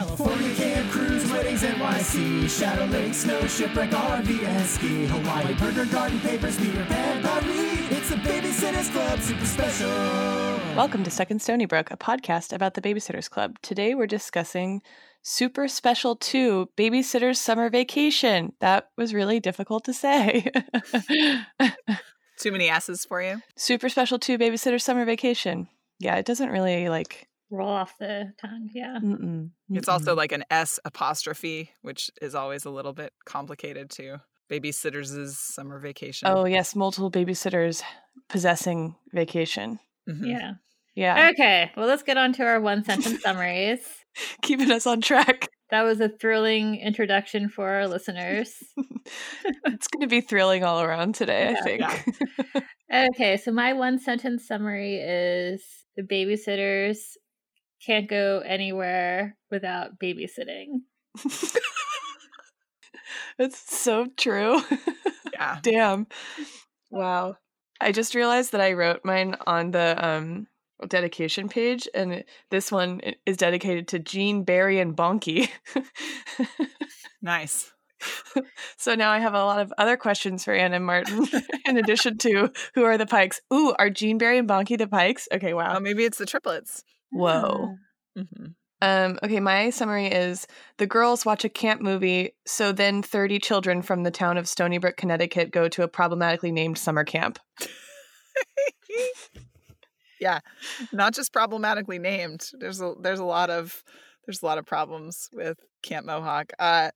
California camp, cruise, weddings, NYC, Shadow Lake, snow, shipwreck, RV, and ski, Hawaii, burger, garden, papers, Peter Pan, Barbie. It's the Babysitters Club, super special. Welcome to Stuck in Stoneybrook, a podcast about the Babysitters Club. Today we're discussing Super Special 2 Babysitter's Summer Vacation. That was really difficult to say. Too many asses for you? Super Special 2 Babysitter's Summer Vacation. Yeah, it doesn't really like roll off the tongue. Yeah. Mm-mm, It's also like an S apostrophe, which is always a little bit complicated too. Babysitters' summer vacation. Oh, yes, multiple babysitters possessing vacation. Mhm. Yeah. Yeah, Okay. Well, let's get on to our one sentence summaries. keeping us on track. That was a thrilling introduction for our listeners. it's going to be thrilling all around today, I Yeah. think. Okay, so my one sentence summary is the babysitters can't go anywhere without babysitting. it's so true. Yeah. Damn. Wow. I just realized that I wrote mine on the um dedication page and this one is dedicated to Jean, Barry and Bonky. Nice. so now I have a lot of other questions for Ann M. Martin in addition to who are the Pikes? Ooh, are Jean, Barry and Bonky the Pikes? Okay, wow. Oh, maybe it's the triplets. Whoa. hmm Um, okay, my summary is the girls watch a camp movie, so then 30 children from the town of Stoneybrook, Connecticut go to a problematically named summer camp. yeah, not just problematically named. There's a there's a lot of there's a lot of problems with Camp Mohawk. Uh,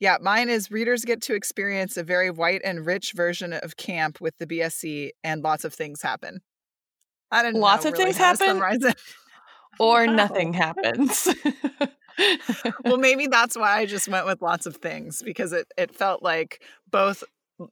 yeah, mine is readers get to experience a very white and rich version of camp with the BSC, and lots of things happen. I didn't Lots know of really things happen? Or Wow. nothing happens. well, maybe that's why I just went with lots of things because it it felt like both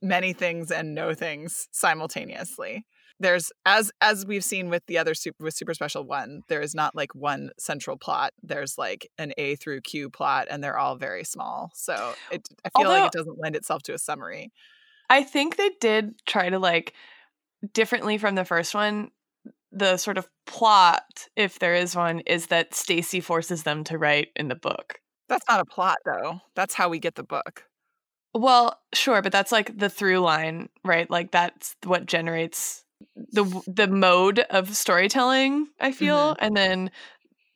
many things and no things simultaneously. There's as as we've seen with the other super with super special one, there is not like one central plot. There's like an A through Q plot, and they're all very small. So it I feel like it doesn't lend itself to a summary. I think they did try to like differently from the first one. The sort of plot, if there is one, is that Stacey forces them to write in the book. That's not a plot though. That's how we get the book. Well, sure, but that's like the through line, right? Like that's what generates the the mode of storytelling, I feel. And then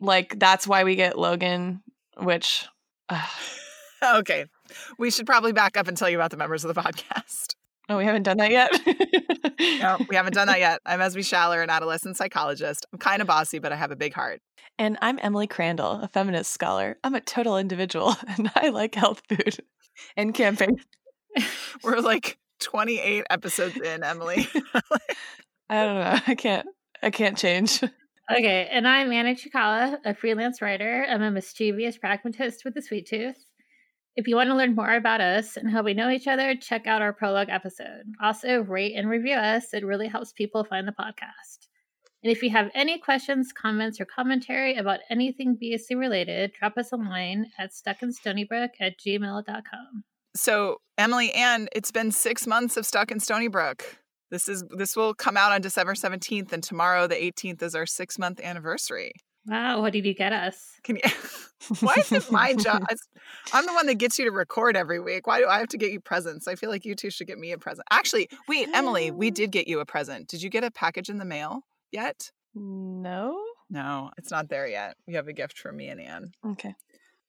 like that's why we get Logan, which uh, okay. We should probably back up and tell you about the members of the podcast. Oh, we haven't done that yet. No, we haven't done that yet. I'm Esme Schaller, an adolescent psychologist. I'm kind of bossy, but I have a big heart. And I'm Emily Crandall, a feminist scholar. I'm a total individual and I like health food and camping. We're like 28 episodes in, Emily. I don't know. I can't I can't change. Okay, and I'm Anna Chikala, a freelance writer. I'm a mischievous pragmatist with a sweet tooth. If you want to learn more about us and how we know each other, check out our prologue episode. Also, rate and review us. It really helps people find the podcast. And if you have any questions, comments, or commentary about anything BSC related, drop us a line at stuckinstonybrook at gmail.com. so, Emily, and it's been six months of Stuck in Stoneybrook. This is this will come out on December 17th, and tomorrow, the 18th, is our six month anniversary. Wow, what did you get us? Can you? Why is it my job? I'm the one that gets you to record every week. Why do I have to get you presents? I feel like you two should get me a present. Actually, wait, Emily, we oh. did get you a present. Did you get a package in the mail yet? no? No, it's not there yet. We have a gift for me and Anne, Okay.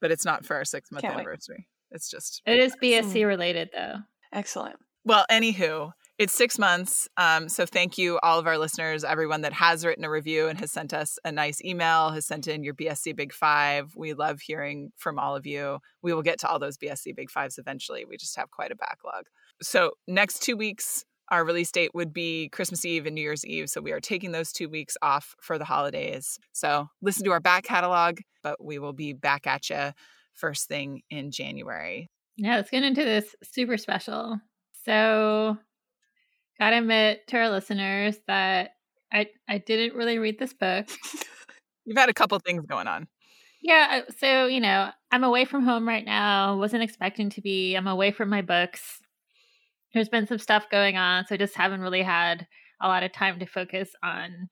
but it's not for our six month Can't wait. anniversary. It's just It is BSC related, though. Excellent. well, anywho, it's six months. Um, so thank you, all of our listeners, everyone that has written a review and has sent us a nice email, has sent in your BSC Big Five. We love hearing from all of you. We will get to all those BSC Big Fives eventually. We just have quite a backlog. So next two weeks, our release date would be Christmas Eve and New Year's Eve. So we are taking those two weeks off for the holidays. So listen to our back catalog, but we will be back at you first thing in January. Yeah, let's get into this super special. So, gotta admit to our listeners that I I didn't really read this book. You've had a couple things going on. Yeah, uh, so you know, I'm away from home right now. Wasn't expecting to be. I'm away from my books. There's been some stuff going on, so I just haven't really had a lot of time to focus on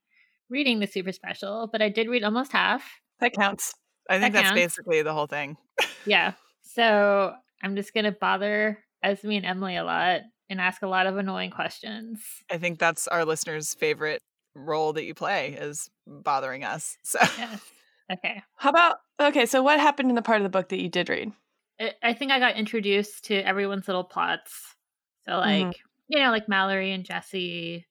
reading the super special. But I did read almost half. That counts. I think That that's counts. basically the whole thing. Yeah. So I'm just gonna bother Esme and Emily a lot and ask a lot of annoying questions. I think that's our listeners' favorite role that you play is bothering us. So Yes. Okay. How about okay? So what happened in the part of the book that you did read? I- I think I got introduced to everyone's little plots. So like, you know, like Mallory and Jessi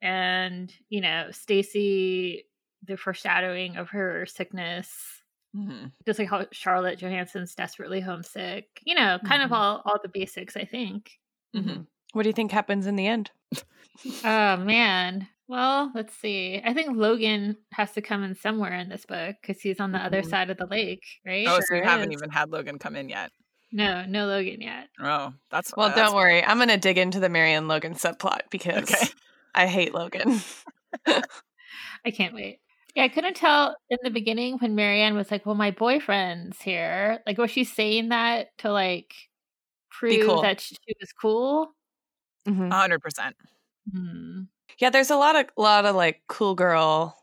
and, you know, Stacey, the foreshadowing of her sickness. Mhm. Just like how Charlotte Johanssen's desperately homesick. You know, kind Mhm. of all all the basics, I think. Mhm. What do you think happens in the end? Oh man. Well, let's see. I think Logan has to come in somewhere in this book because he's on the other Mhm. side of the lake, right? Oh, so Sure you haven't even had Logan come in yet. No, no Logan yet. Oh, that's Well, uh, don't worry. I'm gonna dig into the Mary Anne Logan subplot because Okay. I hate Logan. I can't wait. Yeah, I couldn't tell in the beginning when Mary Anne was like, "Well, my boyfriend's here." Like, was she saying that to like prove cool. that she was cool? Mhm. a hundred percent. Hmm. Yeah, there's a lot of lot of like cool girl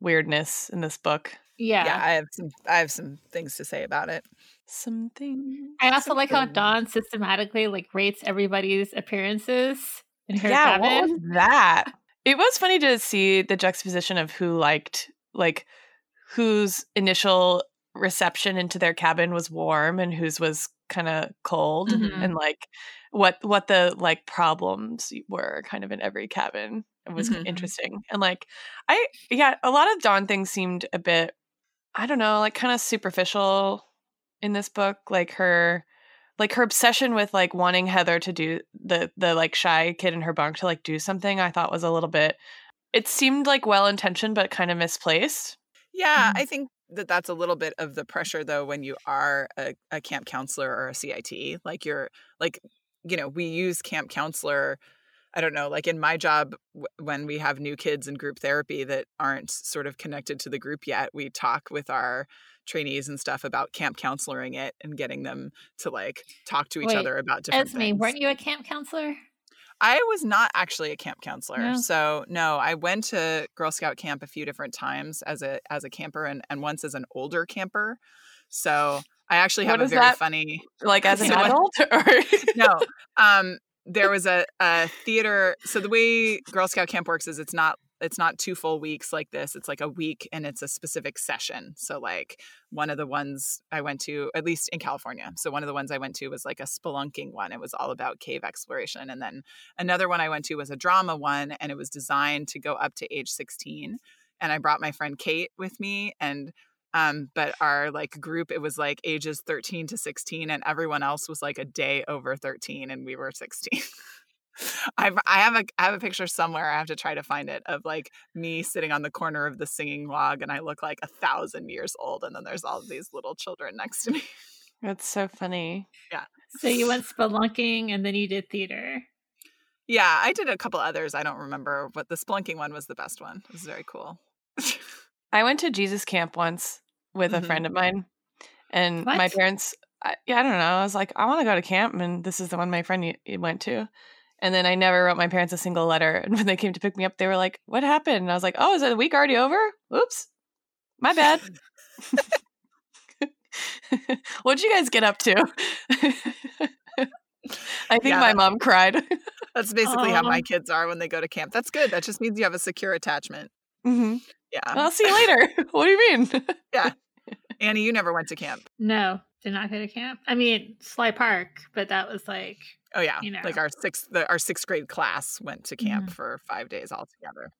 weirdness in this book. Yeah. Yeah, I have some. I have some things to say about it. Something. I also like how something. Dawn systematically like rates everybody's appearances in her yeah, what cabin. was that? It was funny to see the juxtaposition of who liked, like, whose initial reception into their cabin was warm and whose was kind of cold, Mhm. and like what what the like problems were kind of in every cabin. It was Mhm. interesting, and like I yeah, a lot of Dawn things seemed a bit, I don't know, like kind of superficial in this book, like her like her obsession with like wanting Heather to do the the like shy kid in her bunk to like do something I thought was a little bit it seemed like well intentioned but kind of misplaced. Yeah, Mhm. I think that that's a little bit of the pressure though when you are a, a camp counselor or a CIT. Like you're like, you know, we use camp counselor. I don't know, like in my job, w- when we have new kids in group therapy that aren't sort of connected to the group yet, we talk with our trainees and stuff about camp counseloring it and getting them to like talk to each Wait, other about different Esme, things. weren't you a camp counselor? I was not actually a camp counselor. No? So no, I went to Girl Scout camp a few different times as a as a camper and, and once as an older camper. So I actually What have a very that? funny Like as an what- adult or no. Um there was a, a theater so the way Girl Scout camp works is it's not it's not two full weeks like this. It's like a week and it's a specific session. So like one of the ones I went to, at least in California. So one of the ones I went to was like a spelunking one. It was all about cave exploration. And then another one I went to was a drama one and it was designed to go up to age 16. And I brought my friend Kate with me and um but our like group it was like ages 13 to 16 and everyone else was like a day over 13 and we were 16 I've, I have a I have a picture somewhere. I have to try to find it of like me sitting on the corner of the singing log, and I look like a thousand years old. And then there's all of these little children next to me. That's so funny. Yeah. So you went spelunking and then you did theater. Yeah, I did a couple others. I don't remember, but the spelunking one was the best one. It was very cool. I went to Jesus camp once with a Mhm. friend of mine, and my parents. I, yeah, I don't know. I was like, I want to go to camp, and this is the one my friend went to. And then I never wrote my parents a single letter. And when they came to pick me up, they were like, "What happened?" And I was like, "Oh, is the week already over? Oops, my bad." What'd you guys get up to? I think Yeah, my mom cried. That's basically how my kids are when they go to camp. That's good. That just means you have a secure attachment. Hmm Yeah. I'll see you later. what do you mean? Yeah. Annie, you never went to camp. No, did not go to camp. I mean, Sly Park, but that was like, Oh yeah, You know. like our sixth, the, our sixth grade class went to camp Mhm. for five days altogether.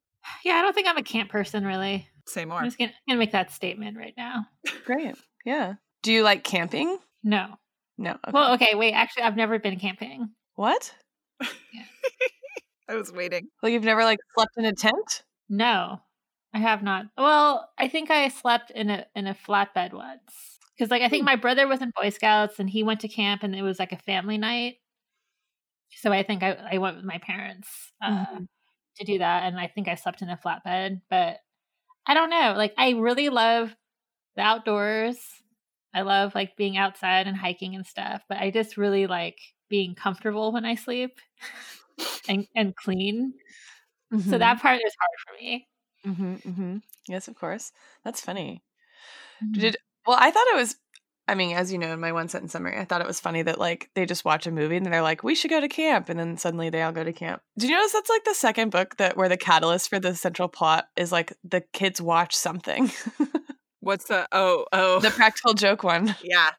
yeah, I don't think I'm a camp person really. Say more. I'm just gonna, gonna make that statement right now. Great. Yeah. Do you like camping? No. No. Okay. Well, okay, wait. Actually, I've never been camping. what? I was waiting. Well, you've never like slept in a tent? No, I have not. Well, I think I slept in a in a flatbed once because, like, I think my brother was in Boy Scouts and he went to camp and it was like a family night. So I think I, I went with my parents uh, Mhm. to do that, and I think I slept in a flatbed. But I don't know. Like, I really love the outdoors. I love like being outside and hiking and stuff. But I just really like being comfortable when I sleep and and clean. So that part is hard for me. Mm-hmm, mm-hmm. Yes, of course. That's funny. Mhm. Did Well, I thought it was. I mean, as you know, in my one sentence summary, I thought it was funny that like they just watch a movie and they're like, "We should go to camp," and then suddenly they all go to camp. Do you notice that's like the second book that where the catalyst for the central plot is like the kids watch something. What's the oh oh the practical joke one. yeah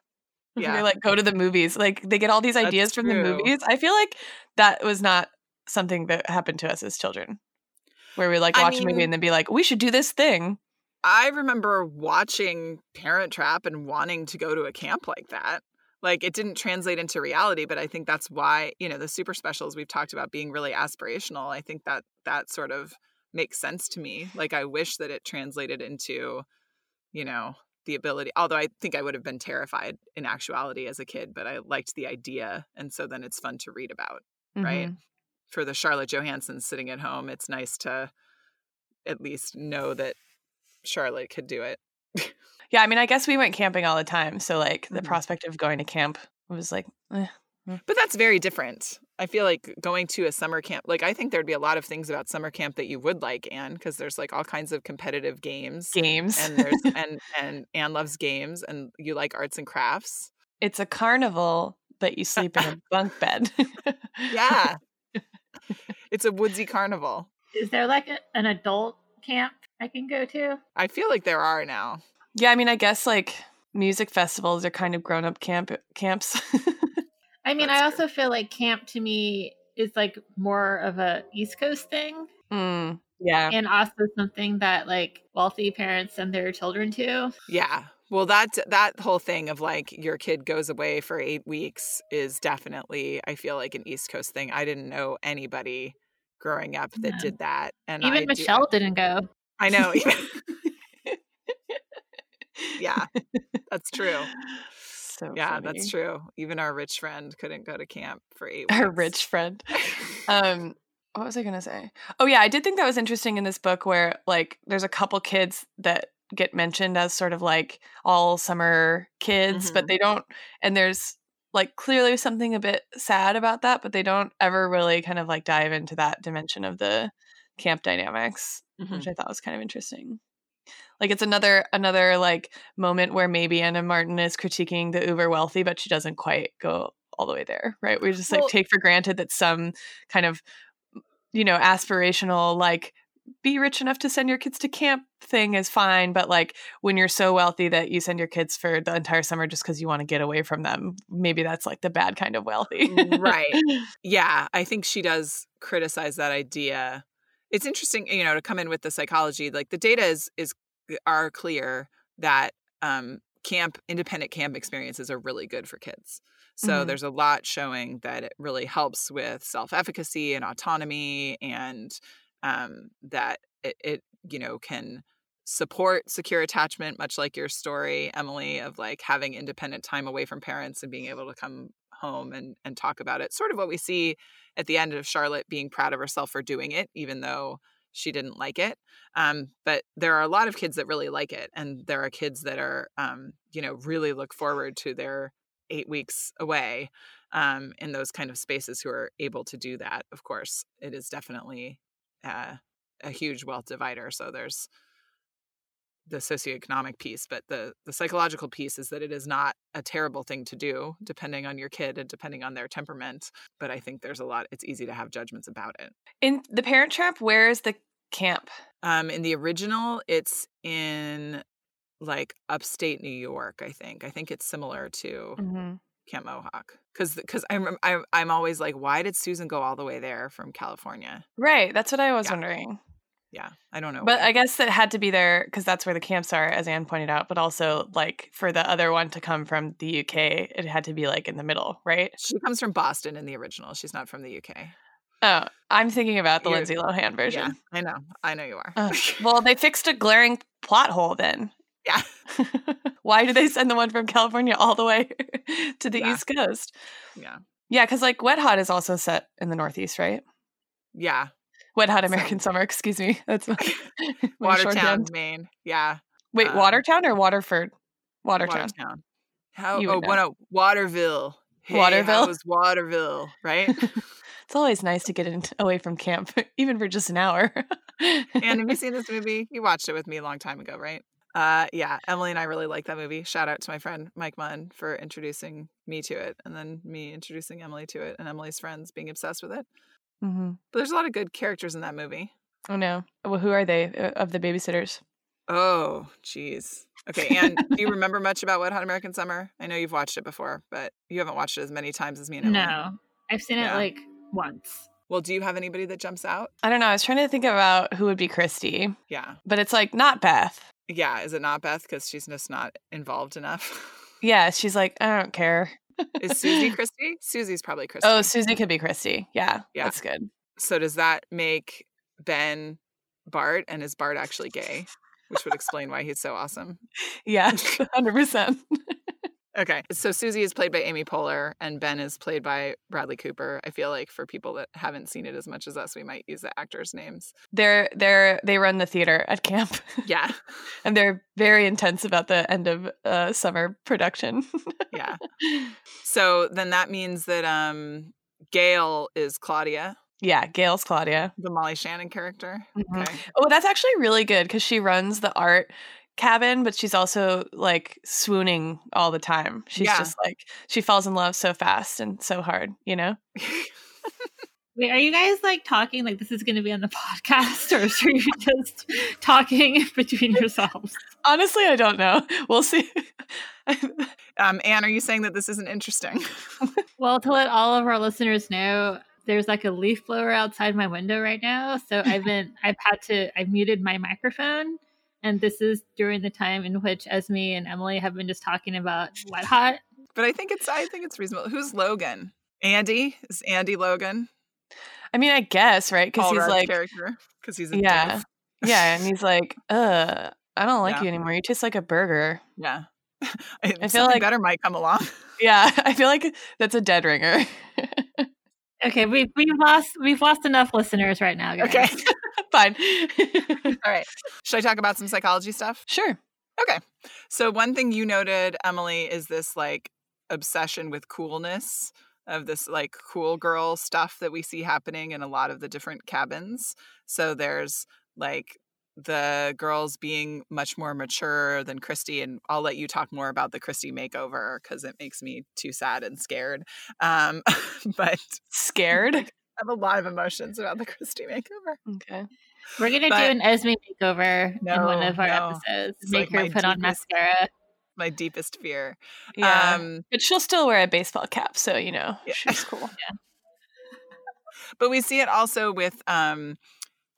Yeah. They like go to the movies. Like they get all these That's ideas from the movies. I feel like that was not something that happened to us as children. Where we like I watch a movie and then be like, we should do this thing. I remember watching Parent Trap and wanting to go to a camp like that. Like it didn't translate into reality, but I think that's why, you know, the super specials we've talked about being really aspirational. I think that that sort of makes sense to me. Like I wish that it translated into, you know, the ability. Although I think I would have been terrified in actuality as a kid, but I liked the idea and so then it's fun to read about, right? Mm-hmm. For the Charlotte Johanssen sitting at home, it's nice to at least know that Charlotte could do it. Yeah, I mean, I guess we went camping all the time. So like the Mhm. prospect of going to camp was like, eh. But that's very different. I feel like going to a summer camp, like I think there'd be a lot of things about summer camp that you would like, Anne, because there's like all kinds of competitive games. games. And there's and and Anne loves games and you like arts and crafts. it's a carnival, but you sleep in a bunk bed. Yeah. it's a woodsy carnival. Is there like a, an adult camp I can go to? I feel like there are now. yeah, I mean, I guess like music festivals are kind of grown up camp camps. I mean, That's I true. also feel like camp to me is like more of a East Coast thing Mm, yeah. and also something that like wealthy parents send their children to. Yeah. Well, that that whole thing of like your kid goes away for eight weeks is definitely, I feel like an East Coast thing. I didn't know anybody growing up that Yeah. did that, and Even I do- Michelle didn't go. I know. yeah, that's true. So Yeah, funny. that's true. Even our rich friend couldn't go to camp for eight. Our rich friend. Um, what was I gonna say? Oh yeah, I did think that was interesting in this book where like there's a couple kids that get mentioned as sort of like all summer kids, but Mhm. they don't and there's like clearly something a bit sad about that, but they don't ever really kind of like dive into that dimension of the camp dynamics, Mhm. which I thought was kind of interesting. Like it's another another like moment where maybe Ann M. Martin is critiquing the uber wealthy, but she doesn't quite go all the way there, right? We just like Well- take for granted that some kind of you know aspirational like be rich enough to send your kids to camp thing is fine, but like when you're so wealthy that you send your kids for the entire summer just because you want to get away from them, maybe that's like the bad kind of wealthy. Right. Yeah, I think she does criticize that idea. It's interesting, you know, to come in with the psychology. Like the data is is are clear that um, camp independent camp experiences are really good for kids. So Mhm. there's a lot showing that it really helps with self efficacy and autonomy, and um, that it, it you know can support secure attachment, much like your story, Emily, of like having independent time away from parents and being able to come home and and talk about it. Sort of what we see at the end of Charlotte being proud of herself for doing it, even though she didn't like it. Um, but there are a lot of kids that really like it, and there are kids that are, um, you know, really look forward to their eight weeks away um, in those kind of spaces who are able to do that. Of course, it is definitely uh, a huge wealth divider. So there's the socioeconomic piece, but the the psychological piece is that it is not a terrible thing to do, depending on your kid and depending on their temperament. But I think there's a lot. It's easy to have judgments about it. In the Parent Trap, where is the camp? Um, in the original, it's in like upstate New York. I think. I think it's similar to Mm-hmm. Camp Mohawk because because I'm I'm I'm always like, why did Susan go all the way there from California? Right, that's what I was Yeah. wondering. Yeah, I don't know. But why. I guess it had to be there because that's where the camps are, as Anne pointed out. But also, like for the other one to come from the UK, it had to be like in the middle, right? she comes from Boston in the original. She's not from the UK. Oh, I'm thinking about the You're- Lindsay Lohan Yeah, version. I know. I know you are. Ugh. Well, they fixed a glaring plot hole then. Yeah. Why do they send the one from California all the way to the Yeah. East Coast? yeah, Yeah, because like Wet Hot is also set in the Northeast, right? yeah. Wet Hot So- American Summer. Excuse me. That's my, my Watertown. Maine. Yeah, Wait, um, Watertown or Waterford? Watertown. Watertown. How? You Oh, what? No, Waterville. Hey, Waterville? How was Waterville? Right. It's always nice to get in, away from camp, even for just an hour. and have you seen this movie? You watched it with me a long time ago, right? Uh, yeah, Emily and I really like that movie. Shout out to my friend Mike Munn for introducing me to it, and then me introducing Emily to it, and Emily's friends being obsessed with it. Mm-hmm. But there's a lot of good characters in that movie. Oh no. Well, who are they uh, of the babysitters? Oh, jeez. Okay, and do you remember much about Wet Hot American Summer? I know you've watched it before, but you haven't watched it as many times as me and Emily. No, I've seen Yeah. it like once. Well, do you have anybody that jumps out? I don't know. I was trying to think about who would be Kristy, Yeah. but it's like not Beth. Yeah. Is it not Beth? Because she's just not involved enough. Yeah, she's like, I don't care. Is Susie Kristy? Susie's probably Kristy. Oh, Susie could be Kristy. Yeah, Yeah. that's good. so does that make Ben Bart? And is Bart actually gay? Which would explain why he's so awesome. Yeah, hundred percent. Okay. So Susie is played by Amy Poehler and Ben is played by Bradley Cooper. I feel like for people that haven't seen it as much as us, we might use the actors' names. They're they're they run the theater at camp, Yeah. and they're very intense about the end of uh, summer production. Yeah. So then that means that um Gail is Claudia, yeah, Gail's Claudia. the Molly Shannon character. Mhm. Okay. Oh, that's actually really good because she runs the art cabin, but she's also like swooning all the time. She's Yeah. just like she falls in love so fast and so hard, you know? Wait, are you guys like talking like this is going to be on the podcast, or are you just talking between yourselves? Honestly, I don't know. We'll see. Um, Anne, are you saying that this isn't interesting? Well, to let all of our listeners know, there's like a leaf blower outside my window right now. So I've been, I've had to, I've muted my microphone. And this is during the time in which Esme and Emily have been just talking about Wet Hot. but I think it's I think it's reasonable. Who's Logan? Andy? Is Andy Logan? I mean, I guess, right? Because he's like, character. Because he's a Yeah. doof. yeah, and he's like, uh, I don't like Yeah. you anymore. You taste like a burger. Yeah. I I feel like- better might come along. Yeah, I feel like that's a dead ringer. Okay, we've we've lost we've lost enough listeners right now, guys. Okay. Fine. All right. Should I talk about some psychology stuff? sure. Okay. So one thing you noted, Emily, is this like obsession with coolness of this like cool girl stuff that we see happening in a lot of the different cabins. So there's like the girls being much more mature than Kristy, and I'll let you talk more about the Kristy makeover because it makes me too sad and scared. Um, but Scared. I have a lot of emotions about the Kristy makeover. Okay. We're gonna do an Esme makeover in one of our no. episodes. It's Make like her put on deepest- mascara. My deepest fear. Yeah. Um, but she'll still wear a baseball cap, so you know Yeah. she's cool. but we see it also with um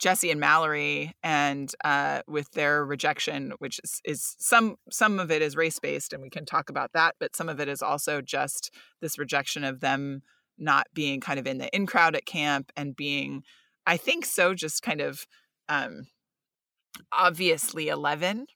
Jessi and Mallory and uh with their rejection which is, is some some of it is race based and we can talk about that but some of it is also just this rejection of them not being kind of in the in crowd at camp and being I think so just kind of um obviously 11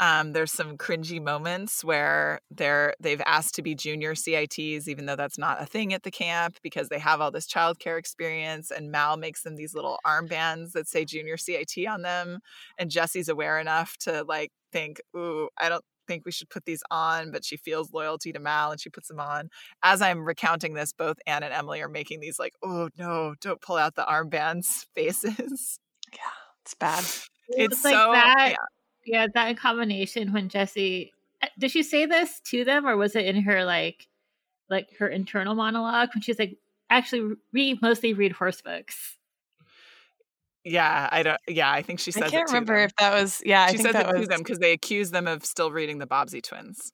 um, there's some cringy moments where they're they've asked to be junior CITs, even though that's not a thing at the camp because they have all this childcare experience. And Mal makes them these little armbands that say junior CIT on them. And Jessi's aware enough to like think, "Ooh, I don't think we should put these on," but she feels loyalty to Mal and she puts them on. As I'm recounting this, both Anne and Emily are making these like, "Oh no, don't pull out the armbands" faces. Yeah, it's bad. It's, like so that. yeah. Yeah, that in combination when Jessi uh, did she say this to them or was it in her like like her internal monologue when she's like actually read mostly read horse books. Yeah, I don't. Yeah, I think she says. I can't to remember them. if that was. Yeah, I she think says that it was. to them because they accuse them of still reading the Bobbsey twins.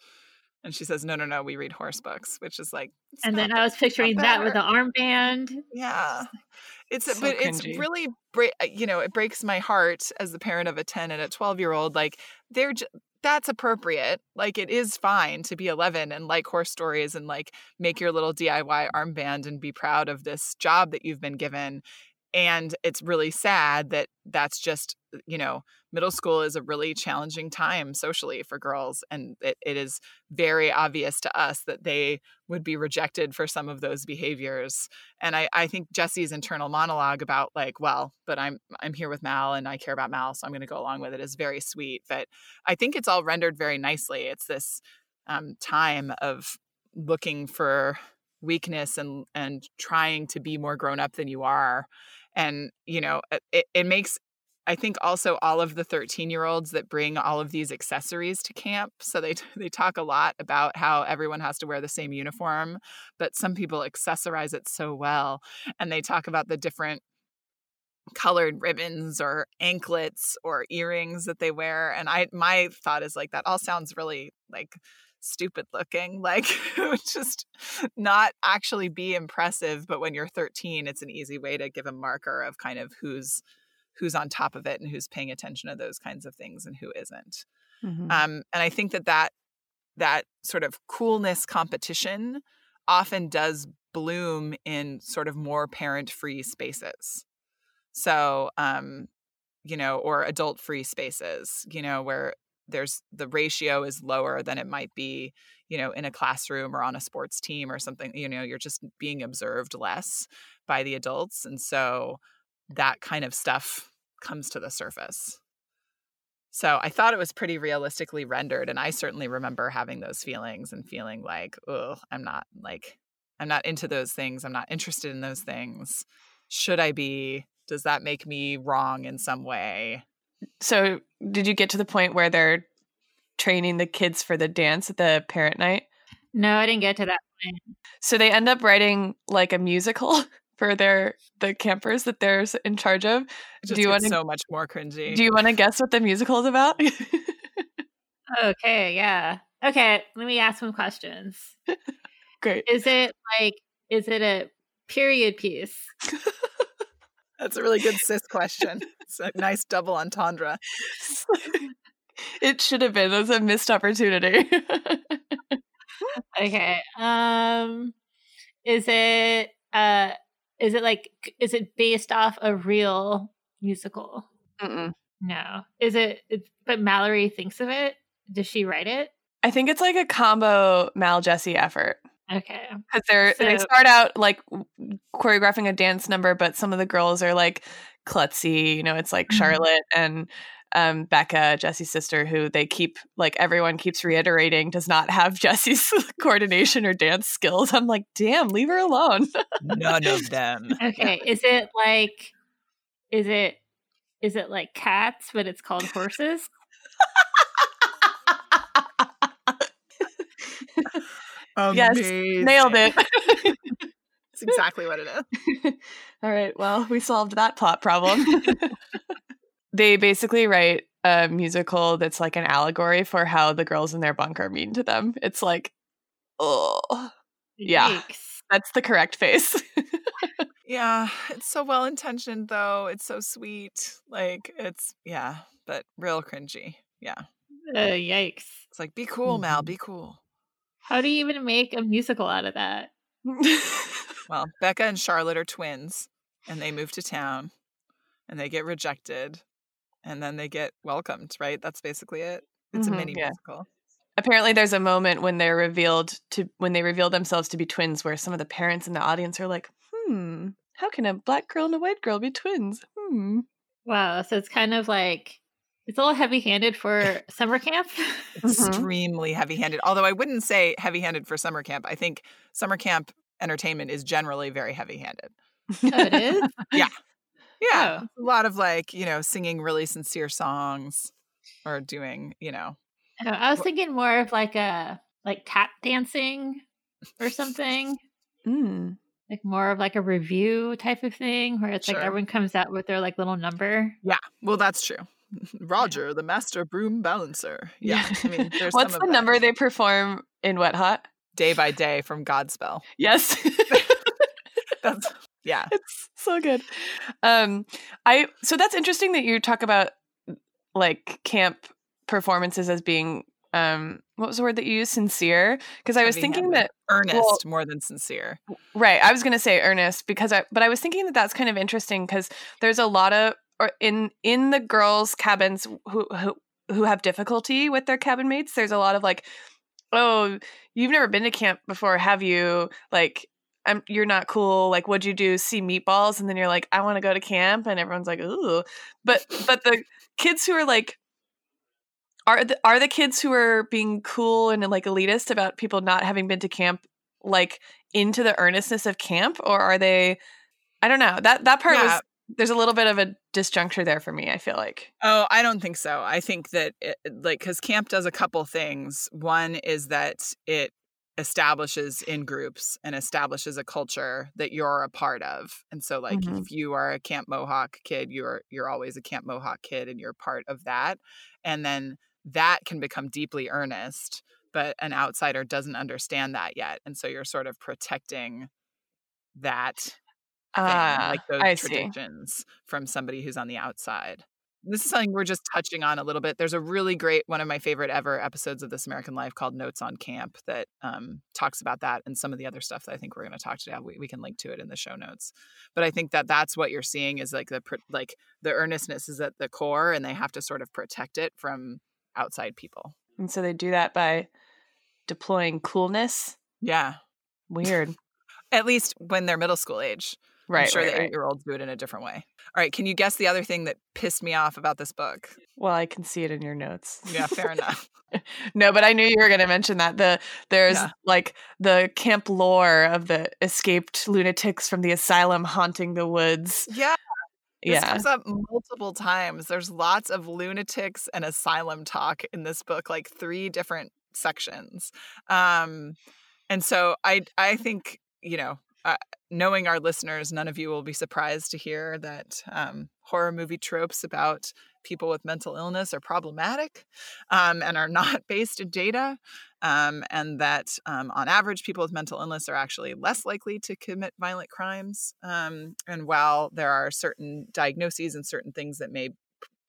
And she says, "No, no, no, we read horse books," which is like. And then I was picturing that with the better. armband. Yeah, it's So but it's really. Uh, you know, it breaks my heart as the parent of a ten and a twelve year old. Like they're j- that's appropriate. Like it is fine to be eleven and like horse stories and like make your little DIY armband and be proud of this job that you've been given. And it's really sad that that's just you know middle school is a really challenging time socially for girls and it, it is very obvious to us that they would be rejected for some of those behaviors and I, I think jessi's internal monologue about like well but i'm i'm here with mal and i care about mal so i'm going to go along with it is very sweet but i think it's all rendered very nicely. It's this um, time of looking for weakness and and trying to be more grown up than you are and you know it, it makes I think also all of the 13 year olds that bring all of these accessories to camp. So they they talk a lot about how everyone has to wear the same uniform, but some people accessorize it so well, and they talk about the different colored ribbons or anklets or earrings that they wear and i my thought is like that all sounds really like stupid looking like it would just not actually be impressive but when you're 13 it's an easy way to give a marker of kind of who's who's on top of it and who's paying attention to those kinds of things and who isn't Mhm. um, and i think that that that sort of coolness competition often does bloom in sort of more parent free spaces so um you know or adult free spaces you know where there's the ratio is lower than it might be you know in a classroom or on a sports team or something you know you're just being observed less by the adults and so that kind of stuff comes to the surface. So i thought it was pretty realistically rendered and i certainly remember having those feelings and feeling like oh i'm not like i'm not into those things i'm not interested in those things. Should i be? Does that make me wrong in some way So, did you get to the point where they're training the kids for the dance at the parent night? No, I didn't get to that point. So they end up writing like a musical for their the campers that they're in charge of. just Do you want to so much more cringy do you want to guess what the musical is about? Okay, yeah. Okay, let me ask some questions. Great. Is it like is it a period piece? That's a really good cis question it's a nice double entendre it should have been. Was a missed opportunity. Okay. Um is it uh is it like is it based off a real musical? Mm-mm. No. Is it but Mallory thinks of it? Does she write it? I think it's like a combo Mal Jessi effort. Okay. because they're they start out like choreographing a dance number, but some of the girls are like klutzy. You know, it's like Mhm. Charlotte and um, Becca, Jessi's sister, who they keep like everyone keeps reiterating does not have Jessi's coordination or dance skills. I'm like, damn, leave her alone. none of them Okay. Is it like is it is it like cats but it's called horses? Yes, Nailed it. It's exactly what it is. All right. Well, we solved that plot problem. they basically write a musical that's like an allegory for how the girls in their bunk are mean to them. It's like, oh, Yeah. Yikes. that's the correct face. Yeah, it's so well intentioned though. It's so sweet. Like it's yeah, but real cringy. Yeah. Uh, yikes. It's like be cool, Mal, Mhm. be cool. How do you even make a musical out of that? Well, Becca and Charlotte are twins and they move to town and they get rejected and then they get welcomed, right? That's basically it. It's Mhm, a mini yeah. musical. Apparently, there's a moment when they're revealed to when they reveal themselves to be twins, where some of the parents in the audience are like, "Hmm, how can a black girl and a white girl be twins?" Hmm. Wow, so it's kind of like it's a little heavy-handed for summer camp. Mhm. Extremely heavy handed. Although I wouldn't say heavy handed for summer camp. I think summer camp entertainment is generally very heavy handed. oh, it is. Yeah. Oh. A lot of like, you know, singing really sincere songs or doing, you know, Oh, I was thinking more of like a like tap dancing or something. Mm. Like more of like a review type of thing where it's Sure. like everyone comes out with their like little number. Yeah, well, that's true. Roger, the master broom balancer. Yeah, I mean, there's What's the number they perform in Wet Hot? Day by day from Godspell. Yes. That's yeah. it's so good. Um I so that's interesting that you talk about like camp performances as being um what was the word that you used sincere because I was thinking that Earnest Well- more than sincere. right I was going to say earnest because I but I was thinking that that's kind of interesting cuz there's a lot of or in in the girls cabins who who who have difficulty with their cabin mates there's a lot of like oh you've never been to camp before have you like I'm, you're not cool. Like, what'd you do? See meatballs, and then you're like, I want to go to camp, and everyone's like, ooh. But but the kids who are like, are the are the kids who are being cool and like elitist about people not having been to camp like into the earnestness of camp, or are they? I don't know. That that part Yeah. was there's a little bit of a disjuncture there for me. I feel like. Oh, I don't think so. I think that it, like because camp does a couple things. One is that it establishes in groups and establishes a culture that you're a part of. And so like Mhm. if you are a Camp Mohawk kid, you're you're always a Camp Mohawk kid and you're part of that. And then that can become deeply earnest, but an outsider doesn't understand that yet. And so you're sort of protecting that thing, Ah, like those I see. traditions from somebody who's on the outside. This is something we're just touching on a little bit. There's a really great one of my favorite ever episodes of This American Life called Notes on Camp that um, talks about that and some of the other stuff that I think we're going to talk today. We, we can link to it in the show notes. But I think that that's what you're seeing is like the like the earnestness is at the core, and they have to sort of protect it from outside people. And so they do that by deploying coolness. Yeah, Weird. at least when they're middle school age. Right. I'm sure right, the eight year olds do it in a different way. All right, can you guess the other thing that pissed me off about this book? Well, I can see it in your notes. Yeah, fair enough. No, but I knew you were going to mention that. The there's Yeah. like the camp lore of the escaped lunatics from the asylum haunting the woods. Yeah, This Yeah. comes up multiple times. There's lots of lunatics and asylum talk in this book, like three different sections. Um, and so I I think you know, uh, knowing our listeners, none of you will be surprised to hear that um, horror movie tropes about people with mental illness are problematic um, and are not based in data. Um, and that um, on average, people with mental illness are actually less likely to commit violent crimes. Um, and while there are certain diagnoses and certain things that may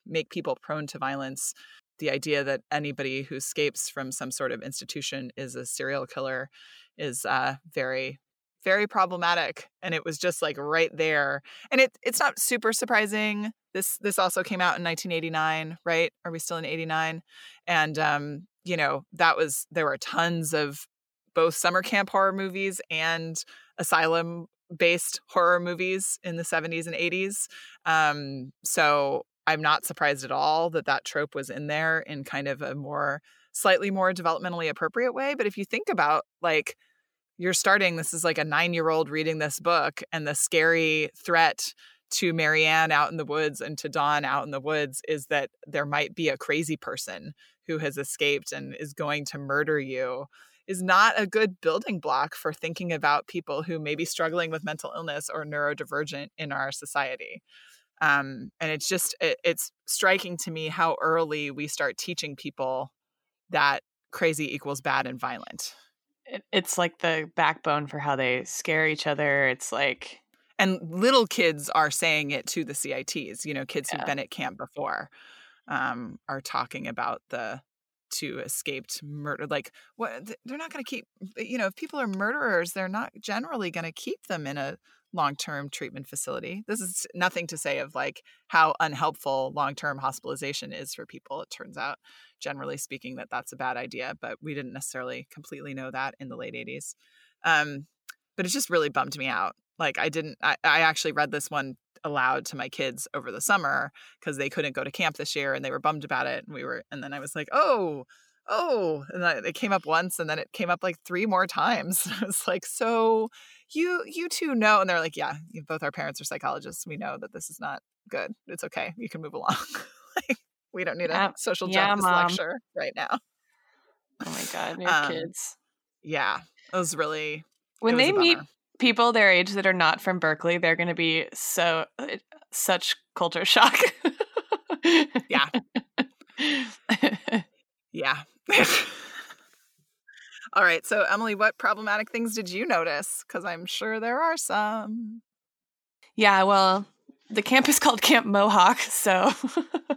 make people prone to violence, the idea that anybody who escapes from some sort of institution is a serial killer is uh, very very problematic and it was just like right there and it it's not super surprising this this also came out in 1989 right? Are we still in 89 and um you know that was there were tons of both summer camp horror movies and asylum based horror movies in the 70s and 80s um so i'm not surprised at all that that trope was in there in kind of a more slightly more developmentally appropriate way but if you think about like you're starting this is like a 9-year-old reading this book and the scary threat to Mary Anne out in the woods and to Dawn out in the woods is that there might be a crazy person who has escaped and is going to murder you is not a good building block for thinking about people who may be struggling with mental illness or neurodivergent in our society. Um, and it's just it, it's striking to me how early we start teaching people that crazy equals bad and violent. It, it's like the backbone for how they scare each other. It's like and little kids are saying it to the CITs. You know, kids Yeah. who've been at camp before um, are talking about the two escaped murder. Like, what? They're not going to keep. You know, if people are murderers, they're not generally going to keep them in a long-term treatment facility. This is nothing to say of like how unhelpful long-term hospitalization is for people. It turns out, generally speaking, that that's a bad idea. But we didn't necessarily completely know that in the late '80s. Um, but it just really bummed me out like i didn't i, I actually read this one aloud to my kids over the summer because they couldn't go to camp this year and they were bummed about it and we were and then i was like oh oh and then it came up once and then it came up like three more times i was like so you you two know and they're like yeah both our parents are psychologists we know that this is not good it's okay you can move along like we don't need Yeah. a social Yeah, justice Mom. lecture right now oh my god, your Um, kids. yeah it was really When was they meet people their age that are not from Berkeley, they're going to be so uh, such culture shock. Yeah. Yeah. All right. So, Emily, what problematic things did you notice? Because I'm sure there are some. yeah, well, the camp is called Camp Mohawk, so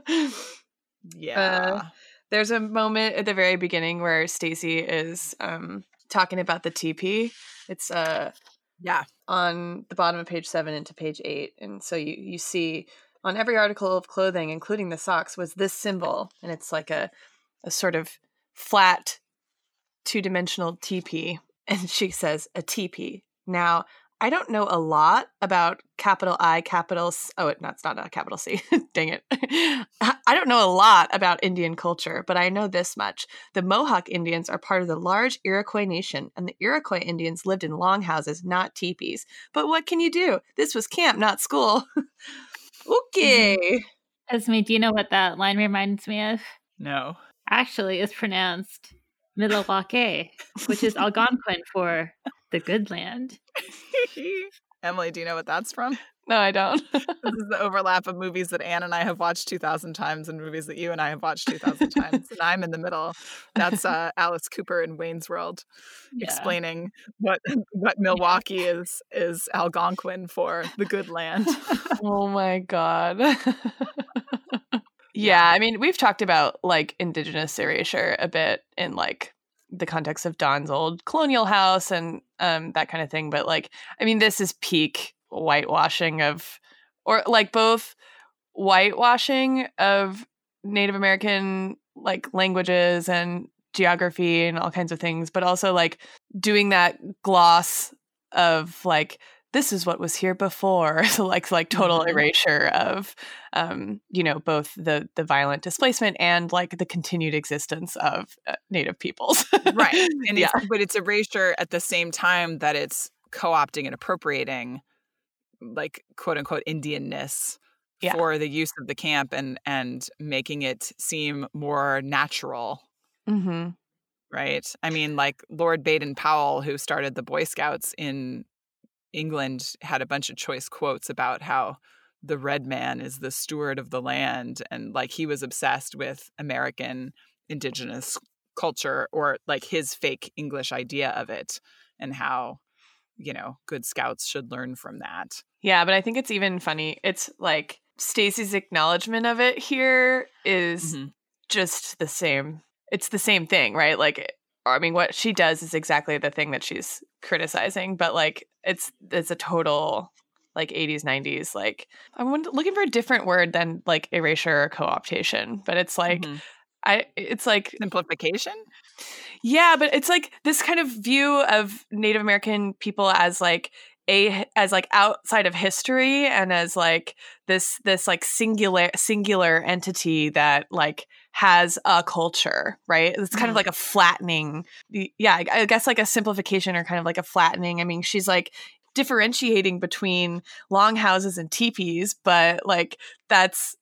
Yeah. there's a moment at the very beginning where Stacey is um, talking about the TP. It's uh yeah. on the bottom of page seven into page eight. And so you, you see on every article of clothing, including the socks, was this symbol. And it's like a, a sort of flat two dimensional teepee. And she says, a teepee. Now, I don't know a lot about capital I, capital C. Oh, no, it's not a capital C. Dang it. I I don't know a lot about Indian culture, but I know this much. The Mohawk Indians are part of the large Iroquois nation, and the Iroquois Indians lived in longhouses, not teepees. But what can you do? This was camp, not school. Mm-hmm. Okay. Esme, do you know what that line reminds me of? No. Actually, is pronounced Milwaukee, which is Algonquin for the good land. Emily, do you know what that's from? No, I don't. This is the overlap of movies that Anne and I have watched 2,000 times and movies that you and I have watched 2,000 times. And I'm in the middle. That's uh, Alice Cooper in Wayne's World Yeah. explaining what what Milwaukee is is Algonquin for the good land. oh my god. Yeah, I mean, we've talked about like indigenous erasure a bit in like the context of Dawn's old colonial house and um that kind of thing, but like I mean, this is peak whitewashing of or like both whitewashing of Native American like languages and geography and all kinds of things, but also like doing that gloss of like this is what was here before so like like total Mhm. erasure of um you know both the the violent displacement and like the continued existence of uh, native peoples right. And yeah it's, but it's erasure at the same time that it's co-opting and appropriating like quote unquote Indianness Yeah. for the use of the camp and and making it seem more natural hmm right? I mean, like Lord Baden Powell, who started the Boy Scouts in England, had a bunch of choice quotes about how the red man is the steward of the land. And like he was obsessed with American indigenous culture or like his fake English idea of it and how, you know, good scouts should learn from that. yeah but i think it's even funny it's like stacey's acknowledgement of it here is Mhm. just the same it's the same thing right like i mean what she does is exactly the thing that she's criticizing but like it's it's a total like 80s 90s like i'm looking for a different word than like erasure or co-optation but it's like Mhm. i it's like simplification. yeah, but it's like this kind of view of Native American people as like a as like outside of history and as like this this like singular singular entity that like has a culture, right? It's kind of Mhm. like a flattening yeah, I I guess like a simplification or kind of like a flattening. I mean, she's like differentiating between longhouses and teepees, but like that's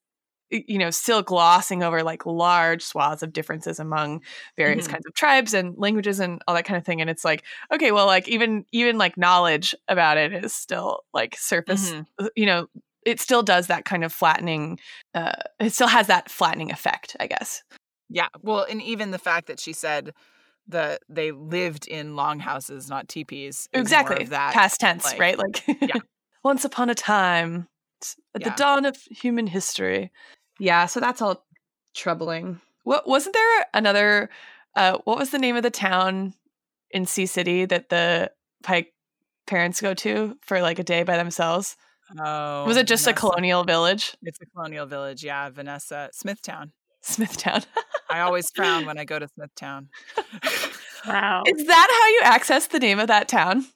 you know still glossing over like large swaths of differences among various Mhm. kinds of tribes and languages and all that kind of thing and it's like okay well like even even like knowledge about it is still like surface Mhm. uh, you know it still does that kind of flattening uh it still has that flattening effect i guess Yeah. Well, and even the fact that she said the they lived in longhouses, not teepees. exactly that past tense like- right like Yeah. once upon a time s- at Yeah. the dawn of human history yeah so that's all troubling what wasn't there another uh what was the name of the town in sea city that the pike parents go to for like a day by themselves Oh, was it just a colonial village It's a colonial village, yeah. Vanessa Smithtown. smithtown I always frown when I go to Smithtown. Wow. is that how you access the name of that town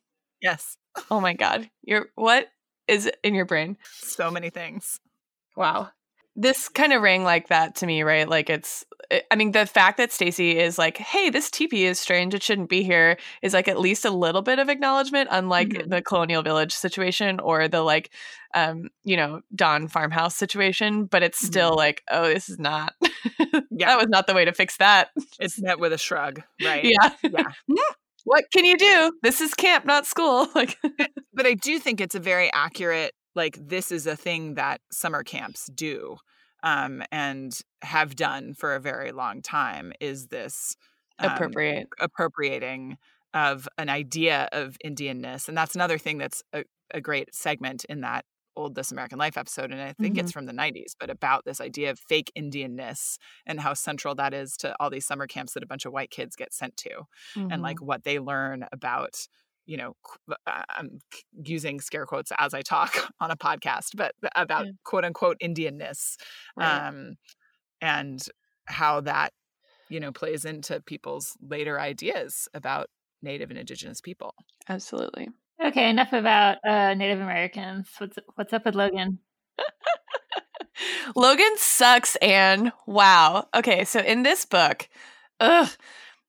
yes, oh my god you're what is in your brain so many things. Wow. This kind of rang like that to me, right? Like it's I- I mean the fact that Stacey is like, "Hey, this teepee is strange. It shouldn't be here." is like at least a little bit of acknowledgement unlike Mhm. the colonial village situation or the like um, you know, Dawn farmhouse situation, but it's still like, "Oh, this is not Yeah. That was not the way to fix that." It's met with a shrug, right? Yeah. Yeah. what can you do? This is camp, not school. Like But I do think it's a very accurate, like, this is a thing that summer camps do um, and have done for a very long time is this um, appropriate. appropriating of an idea of Indianness. And that's another thing that's a, a great segment in that old This American Life episode. And I think it's from the 90s, but about this idea of fake Indianness and how central that is to all these summer camps that a bunch of white kids get sent to and Mhm. like what they learn about. You know, uh, I'm using scare quotes as I talk on a podcast, but about Yeah. quote unquote Indianness Right. um, and how that you know plays into people's later ideas about native and indigenous people Absolutely. Okay, enough about uh, Native Americans. What's what's up with Logan? Logan sucks, and wow. Okay, so in this book, ugh,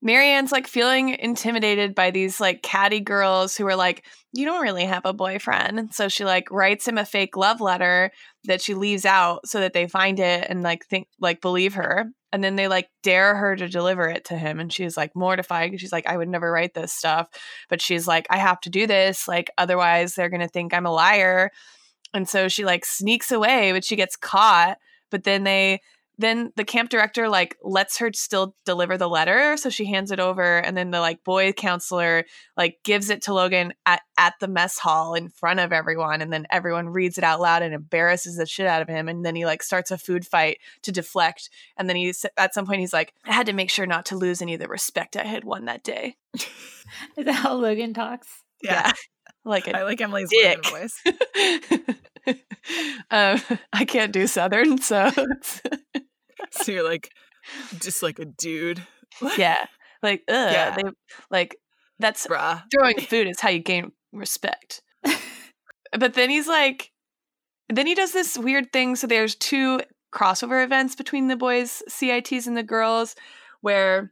Mary Anne's like feeling intimidated by these like catty girls who are like, you don't really have a boyfriend. So she like writes him a fake love letter that she leaves out so that they find it and like think like believe her. And then they like dare her to deliver it to him. And she's like mortified. She's like, I would never write this stuff. But she's like, I have to do this. Like, otherwise they're gonna think I'm a liar. And so she like sneaks away, but she gets caught. But then they then the camp director like lets her still deliver the letter so she hands it over and then the like boy counselor like gives it to logan at, at the mess hall in front of everyone and then everyone reads it out loud and embarrasses the shit out of him and then he like starts a food fight to deflect and then he's at some point he's like i had to make sure not to lose any of the respect i had won that day Is that how Logan talks? Yeah. like a I like Emily's dick. Voice. um, i can't do southern so it's- So you're like, just like a dude. yeah like ugh, Yeah. they like that's Bruh. throwing food is how you gain respect. but then he's like, then he does this weird thing. So there's two crossover events between the boys' CITs and the girls, where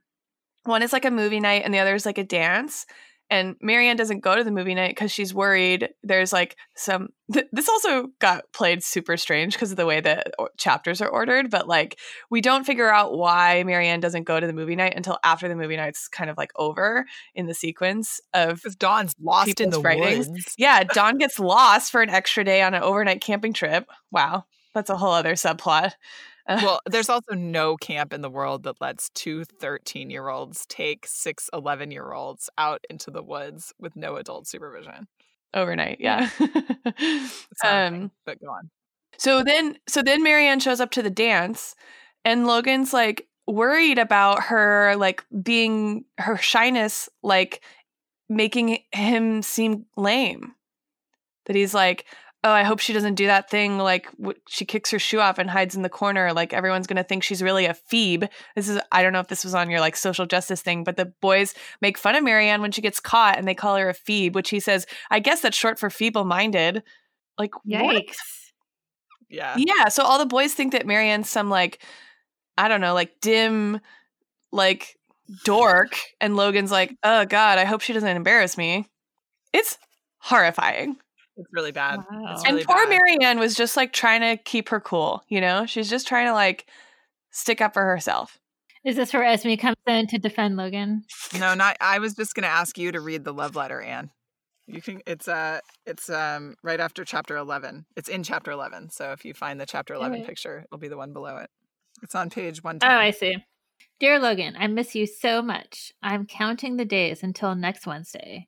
one is like a movie night and the other is like a dance. And Mary Anne doesn't go to the movie night because she's worried there's like some. Th- this also got played super strange because of the way that o- chapters are ordered. But like, we don't figure out why Mary Anne doesn't go to the movie night until after the movie night's kind of like over in the sequence of Dawn's lost in the writings. woods. yeah, Dawn gets lost for an extra day on an overnight camping trip. Wow. That's a whole other subplot. well, there's also no camp in the world that lets two 13 year olds take six 11 year olds out into the woods with no adult supervision. Overnight, yeah. It's not a um but go on. so then so then Mary Anne shows up to the dance and Logan's like worried about her like being her shyness like making him seem lame. That he's like, oh, I hope she doesn't do that thing like w- she kicks her shoe off and hides in the corner. Like everyone's gonna think she's really a phoebe. This is I don't know if this was on your like social justice thing, but the boys make fun of Mary Anne when she gets caught and they call her a phoebe, which he says, I guess that's short for feeble minded. Like what? Yikes. Yeah. Yeah. So all the boys think that Mary Anne's some like, I don't know, like dim, like dork. And Logan's like, oh God, I hope she doesn't embarrass me. It's horrifying. It's really bad. Wow. It's and poor bad. Mary Anne was just like trying to keep her cool, you know? She's just trying to like stick up for herself. Is this where Esme comes in to defend Logan? No, not. I was just going to ask you to read the love letter, Anne. You can. It's uh. It's um. Right after chapter eleven. It's in chapter eleven. So if you find the chapter eleven Alright. picture, it'll be the one below it. It's on page one. Oh, I see. Dear Logan, I miss you so much. I'm counting the days until next Wednesday.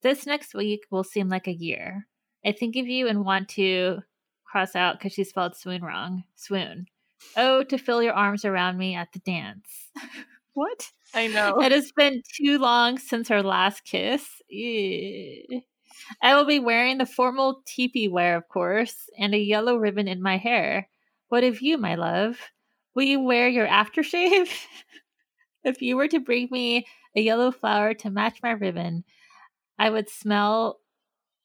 This next week will seem like a year. I think of you and want to cross out because she spelled swoon wrong. Swoon. Oh, to feel your arms around me at the dance. what? I know. It has been too long since our last kiss. Ew. I will be wearing the formal teepee wear, of course, and a yellow ribbon in my hair. What of you, my love? Will you wear your aftershave? if you were to bring me a yellow flower to match my ribbon, I would smell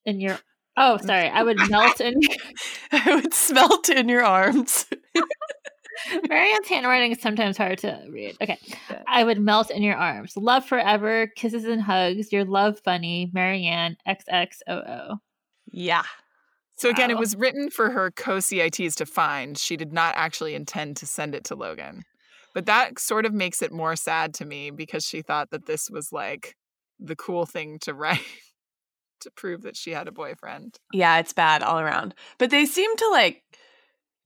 in your. Oh, sorry. I would melt in. I would smelt in your arms. Mary Anne's handwriting is sometimes hard to read. Okay. Yeah. I would melt in your arms. Love forever. Kisses and hugs. Your love bunny, Mary Anne XXOO. yeah. So again, it was written for her co-CITs to find. She did not actually intend to send it to Logan. But that sort of makes it more sad to me because she thought that this was like the cool thing to write to prove that she had a boyfriend. Yeah, it's bad all around. But they seem to like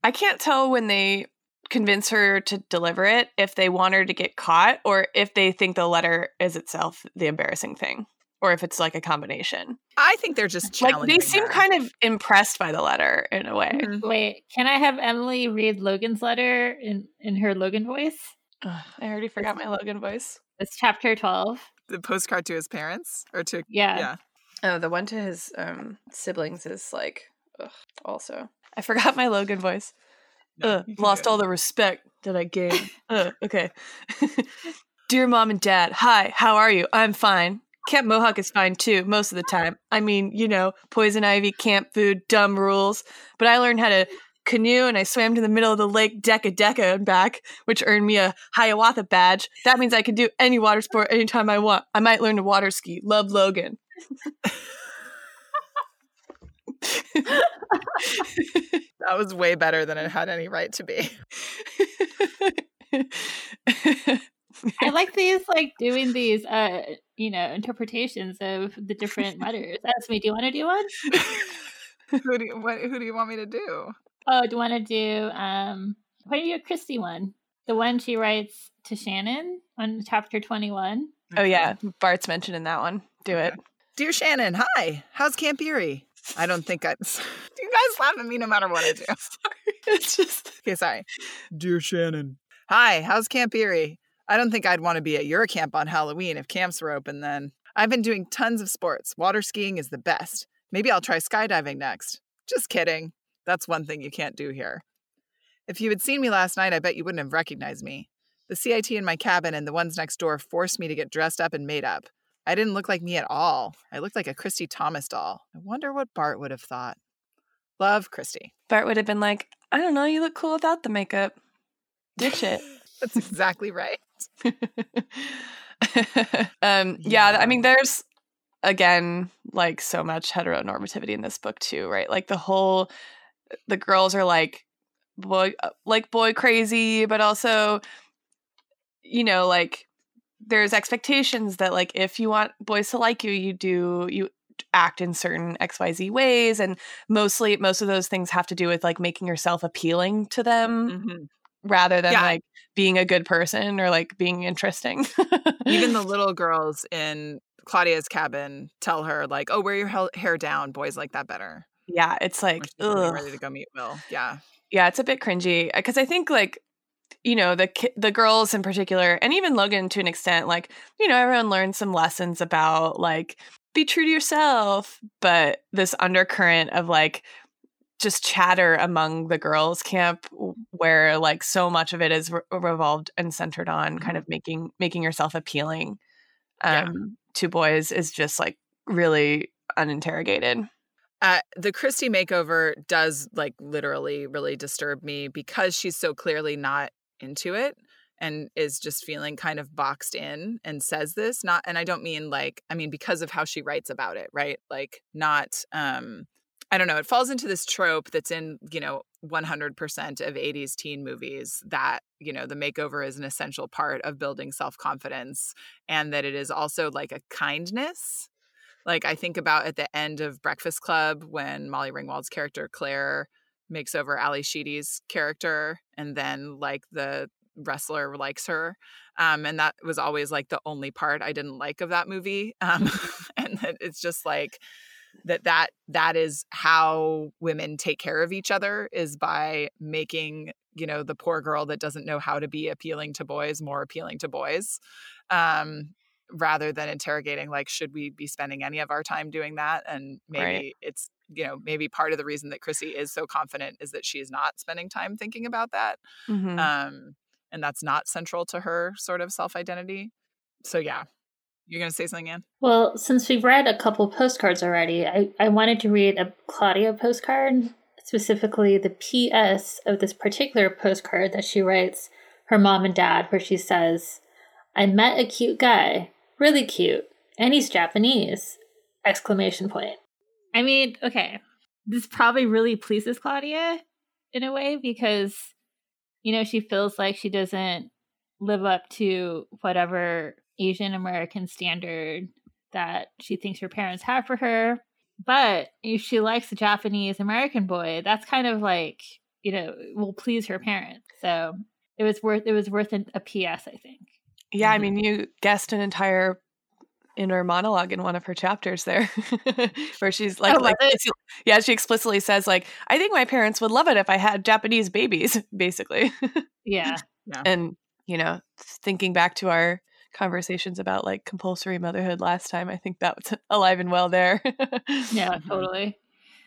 I can't tell when they convince her to deliver it if they want her to get caught or if they think the letter is itself the embarrassing thing or if it's like a combination. I think they're just Like challenging they seem her. kind of impressed by the letter in a way. Mhm. Wait, can I have Emily read Logan's letter in, in her Logan voice? Ugh, I already forgot my Logan voice. It's chapter 12. the postcard to his parents or to Yeah. yeah. Oh, the one to his um siblings is like ugh, also. I forgot my Logan voice. No, Ugh, lost all the respect that I gained. Ugh, okay. Dear mom and dad, hi, how are you? I'm fine. Camp Mohawk is fine too, most of the time. I mean, you know, poison ivy, camp food, dumb rules. But I learned how to canoe and I swam to the middle of the lake Deca Deca and back, which earned me a Hiawatha badge. That means I can do any water sport anytime I want. I might learn to water ski. Love Logan. That was way better than it had any right to be. I like these, like doing these, uh, you know, interpretations of the different letters. Ask me, do you want to do one? who do you, what, who do you want me to do? Oh, do you want to do? Um, why don't you do a Kristy one? The one she writes to Shannon on chapter twenty-one. oh yeah, Bart's mentioned in that one. Do it. Dear Shannon, hi. How's Camp Erie? I don't think I. you guys laugh at me no matter what I do. sorry. It's just Okay, sorry. Dear Shannon. Hi, how's Camp Erie? I don't think I'd want to be at your camp on Halloween if camps were open then. I've been doing tons of sports. Water skiing is the best. Maybe I'll try skydiving next. Just kidding. That's one thing you can't do here. If you had seen me last night, I bet you wouldn't have recognized me. The CIT in my cabin and the ones next door forced me to get dressed up and made up. I didn't look like me at all. I looked like a Kristy Thomas doll. I wonder what Bart would have thought. Love, Kristy. Bart would have been like, I don't know, you look cool without the makeup. Ditch it. That's exactly right. um, yeah, I mean, there's again like so much heteronormativity in this book too, right? Like the whole the girls are like boy uh, like boy crazy, but also you know like there's expectations that like if you want boys to like you, you do you act in certain xyz ways and mostly most of those things have to do with like making yourself appealing to them Mhm. rather than Yeah. like being a good person or like being interesting. Even the little girls in Claudia's cabin tell her, like, oh, wear your hair down. Boys like that better. yeah, it's like ugh. ready to go meet Will. Yeah. yeah, it's a bit cringy because I think like you know the ki- the girls in particular, and even Logan to an extent, like you know everyone learns some lessons about like be true to yourself, but this undercurrent of like just chatter among the girls camp where like so much of it is re- revolved and centered on kind of making making yourself appealing Yeah. um to boys is just like really uninterrogated Uh, the Kristy makeover does like literally really disturb me because she's so clearly not into it and is just feeling kind of boxed in and says this not and I don't mean like I mean because of how she writes about it, right? Like not um I don't know, it falls into this trope that's in, you know, 100% of 80s teen movies that, you know, the makeover is an essential part of building self-confidence and that it is also like a kindness like I think about at the end of Breakfast Club when Molly Ringwald's character Claire makes over Ally Sheedy's character, and then like the wrestler likes her, um, and that was always like the only part I didn't like of that movie, um, and that it's just like that that that is how women take care of each other is by making you know the poor girl that doesn't know how to be appealing to boys more appealing to boys um rather than interrogating like should we be spending any of our time doing that? And maybe Right. it's you know maybe part of the reason that chrissy is so confident is that she's not spending time thinking about that Mhm. um and that's not central to her sort of self-identity. So yeah. You're gonna say something anne? Well, since we've read a couple postcards already, I, I wanted to read a Claudia postcard, specifically the PS of this particular postcard that she writes her mom and dad, where she says, I met a cute guy, really cute, and he's Japanese! Exclamation point. I mean, okay, this probably really pleases Claudia in a way because, you know, she feels like she doesn't live up to whatever Asian American standard that she thinks her parents have for her. But if she likes a Japanese American boy, that's kind of like, you know, will please her parents. So it was worth it was worth an, a PS, I think. Yeah, I Mhm. mean, you guessed an entire inner monologue in one of her chapters there, where she's like, like, yeah, she explicitly says like, I think my parents would love it if I had Japanese babies, basically. Yeah. and you know, thinking back to our conversations about like compulsory motherhood last time, I think that was alive and well there. Yeah, totally.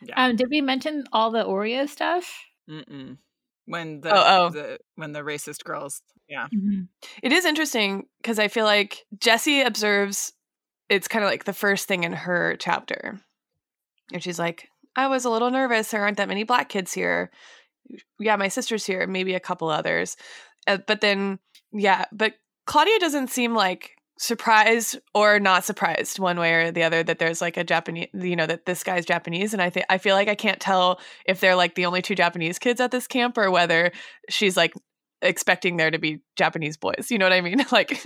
Yeah. Um, did we mention all the Oreo stuff? Mm-mm. When the, Oh, oh. the when the racist girls yeah It is interesting because I feel like jessi observes it's kind of like the first thing in her chapter. And she's like, I was a little nervous. There aren't that many black kids here. yeah, my sister's here, maybe a couple others. Uh, but then, yeah, but Claudia doesn't seem like surprised or not surprised one way or the other that there's like a Japanese, you know, that this guy's Japanese. And I think I feel like I can't tell if they're like the only two Japanese kids at this camp or whether she's like expecting there to be Japanese boys. You know what I mean? like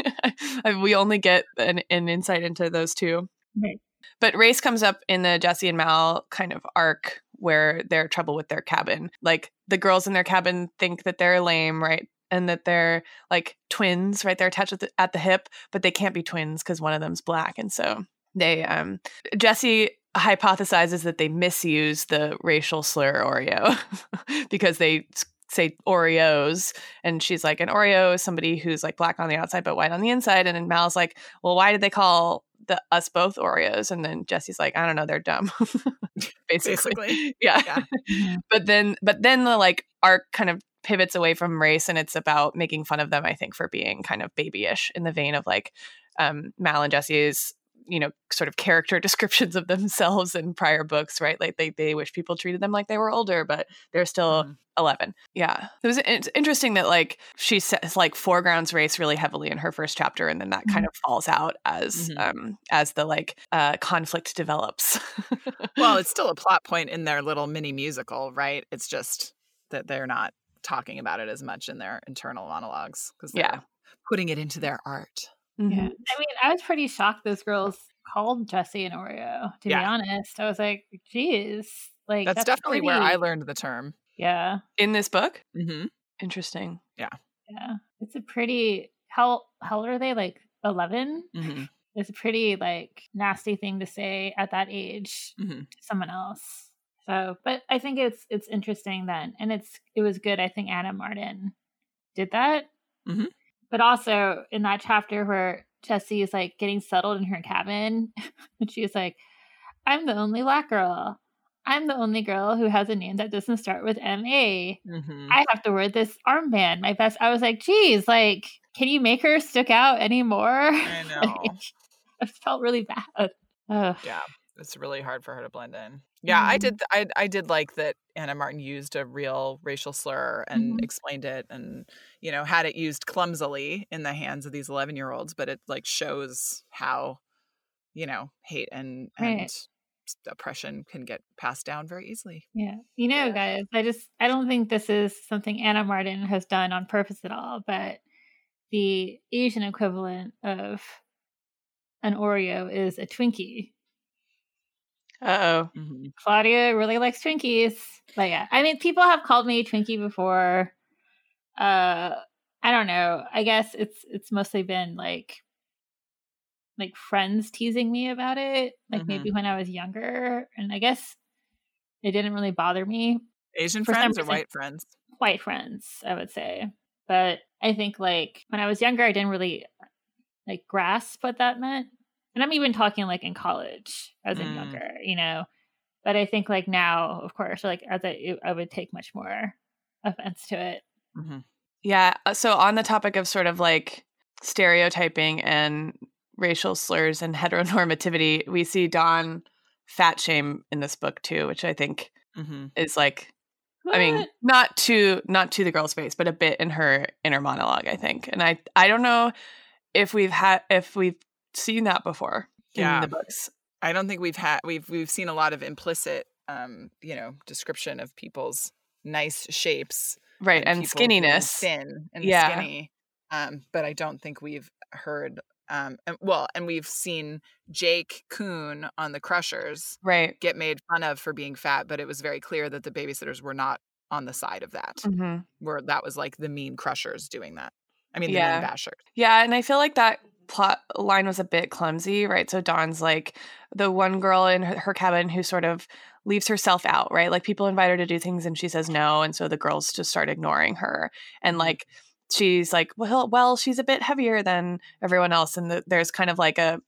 we only get an, an insight into those two. Right. But race comes up in the Jessi and Mal kind of arc where they're trouble with their cabin. Like the girls in their cabin think that they're lame, right? And that they're like twins, right? They're attached at the, at the hip, but they can't be twins because one of them's black. And so they, um, Jessi hypothesizes that they misuse the racial slur Oreo because they say Oreos. And she's like, an Oreo is somebody who's like black on the outside but white on the inside. And then Mal's like, well, why did they call the us both Oreos? And then Jessi's like, I don't know, they're dumb. Basically. Basically. Yeah. Yeah. But then but then the like arc kind of pivots away from race and it's about making fun of them, I think, for being kind of babyish in the vein of like um Mal and Jessi's you know sort of character descriptions of themselves in prior books right like they, they wish people treated them like they were older but they're still Mhm. 11 yeah it was it's interesting that like she says like foregrounds race really heavily in her first chapter and then that kind of falls out as Mhm. um as the like uh conflict develops Well, it's still a plot point in their little mini musical, right? It's just that they're not talking about it as much in their internal monologues because Yeah. putting it into their art. Yeah. Mhm. I mean, I was pretty shocked those girls called Jessi and Oreo, to be honest. I was like, geez. Like That's, definitely where I learned the term. Yeah. in this book hmm interesting Yeah. Yeah. It's a pretty how how old are they? Like eleven? hmm It's a pretty like nasty thing to say at that age hmm to someone else. So but I think it's it's interesting then. And it's it was good. I think Ann M. Martin did that. Mhm. But also in that chapter where Jessi is like getting settled in her cabin and she's like, I'm the only black girl. I'm the only girl who has a name that doesn't start with M A. hmm I have to wear this armband. My best. I was like, geez, like, can you make her stick out anymore? I know. Like, I felt really bad. Ugh. Yeah. It's really hard for her to blend in. Yeah, I Mhm. did. I I did like that. Ann M. Martin used a real racial slur and Mhm. explained it, and you know had it used clumsily in the hands of these eleven year olds, but it like shows how you know hate and Right. and oppression can get passed down very easily. Yeah. You know, guys, I just I don't think this is something Ann M. Martin has done on purpose at all, but the Asian equivalent of an Oreo is a Twinkie. Uh-oh Mhm. Claudia really likes Twinkies. But yeah, I mean, people have called me Twinkie before. Uh, I don't know. I guess it's it's mostly been like like friends teasing me about it, like Mhm. maybe when I was younger, and I guess it didn't really bother me. Asian For friends or white friends? White friends, I would say, but I think like when I was younger, I didn't really like grasp what that meant, and I'm even talking like in college as in Mm. younger, you know. But I think like now, of course, like as I, I would take much more offense to it. hmm Yeah. uh, So on the topic of sort of like stereotyping and racial slurs and heteronormativity, we see Dawn fat shame in this book too, which I think hmm is like I mean, not to not to the girl's face, but a bit in her inner monologue, I think. And I I don't know if we've had if we've seen that before Yeah. in the books. I don't think we've had we've we've seen a lot of implicit, um, you know, description of people's nice shapes Right. And, being skinniness. thin and Yeah. skinny. Um, but I don't think we've heard. Um, and, well, and we've seen Jake Kuhn on the Krushers Right. get made fun of for being fat, but it was very clear that the babysitters were not on the side of that. hmm Where that was like the mean Krushers doing that. I mean, the Yeah. mean Bashers. Yeah, and I feel like that plot line was a bit clumsy, right? So Dawn's like the one girl in her, her cabin who sort of leaves herself out, right? Like people invite her to do things and she says no, and so the girls just start ignoring her. And Mhm. like she's like, well, well, she's a bit heavier than everyone else, and the, there's kind of like a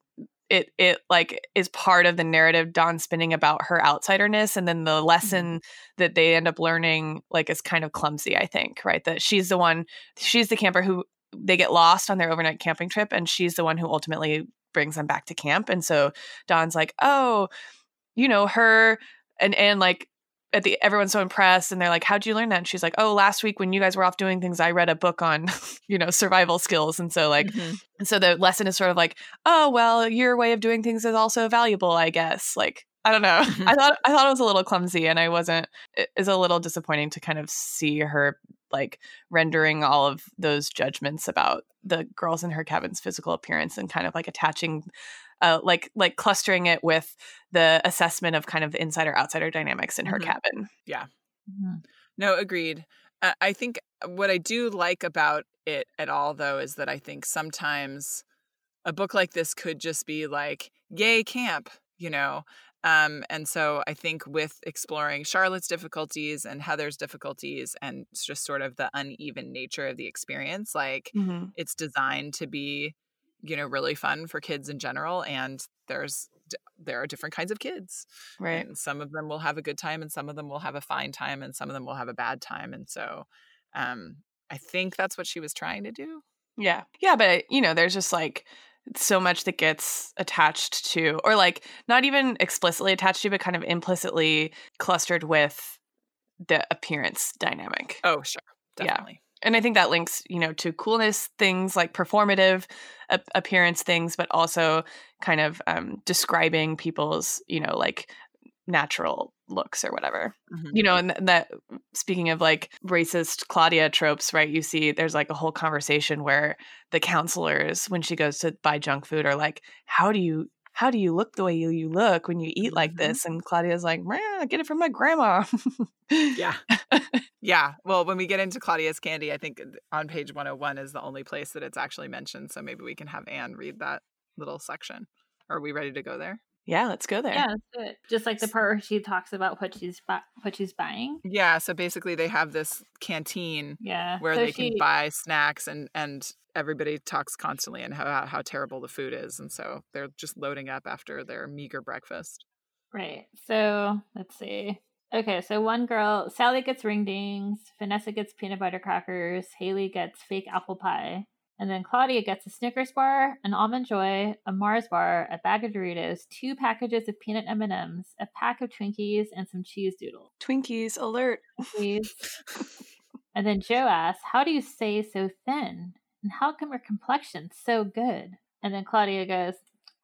it it like is part of the narrative Dawn spinning about her outsiderness, and then the lesson that they end up learning like is kind of clumsy. I think, right? That she's the one, she's the camper who they get lost on their overnight camping trip and she's the one who ultimately brings them back to camp and so Dawn's like oh you know her and and like at the everyone's so impressed and they're like how'd you learn that and she's like oh last week when you guys were off doing things i read a book on you know survival skills and so like Mhm. and so the lesson is sort of like oh well your way of doing things is also valuable i guess like i don't know Mhm. i thought i thought it was a little clumsy and i wasn't it is a little disappointing to kind of see her like rendering all of those judgments about the girls in her cabin's physical appearance and kind of like attaching uh, like like clustering it with the assessment of kind of the insider outsider dynamics in her Mhm. cabin. Mhm. No, agreed. Uh, I think what I do like about it at all, though, is that I think sometimes a book like this could just be like, yay, camp, you know? Um, and so I think with exploring Charlotte's difficulties and Heather's difficulties and just sort of the uneven nature of the experience, like Mm-hmm. it's designed to be, you know, really fun for kids in general. And there's, there are different kinds of kids. Right. And some of them will have a good time and some of them will have a fine time and some of them will have a bad time. And so um I think that's what she was trying to do. Yeah. Yeah, but you know, there's just like so much that gets attached to or like not even explicitly attached to but kind of implicitly clustered with the appearance dynamic. Oh, sure. Yeah. And I think that links, you know, to coolness things like performative a- appearance things, but also kind of um, describing people's, you know, like natural looks or whatever. Mhm. You know, and th- that speaking of like racist Claudia tropes, right? You see, there's like a whole conversation where the counselors, when she goes to buy junk food, are like, "How do you?" How do you look the way you, you look when you eat like Mhm. this? And Claudia's like, "Meh, I get it from my grandma. Yeah. yeah. Well, when we get into Claudia's Candy, I think on page 101 is the only place that it's actually mentioned. So maybe we can have Anne read that little section. Are we ready to go there? Yeah, let's go there. Yeah, it. Just like the part where she talks about what she's bu- what she's buying. Yeah. So basically, they have this canteen Yeah, where so they she, can buy snacks and and everybody talks constantly and how how terrible the food is and so they're just loading up after their meager breakfast Right. So let's see. Okay, so one girl, Sally gets ring dings, Vanessa gets peanut butter crackers, Haley gets fake apple pie, and then Claudia gets a Snickers bar, an almond joy, a Mars bar, a bag of Doritos, two packages of peanut M and M's, a pack of Twinkies, and some cheese doodles. Twinkies alert. Please. and then Joe asks, "How do you stay so thin? And how come your complexion's so good?" And then Claudia goes,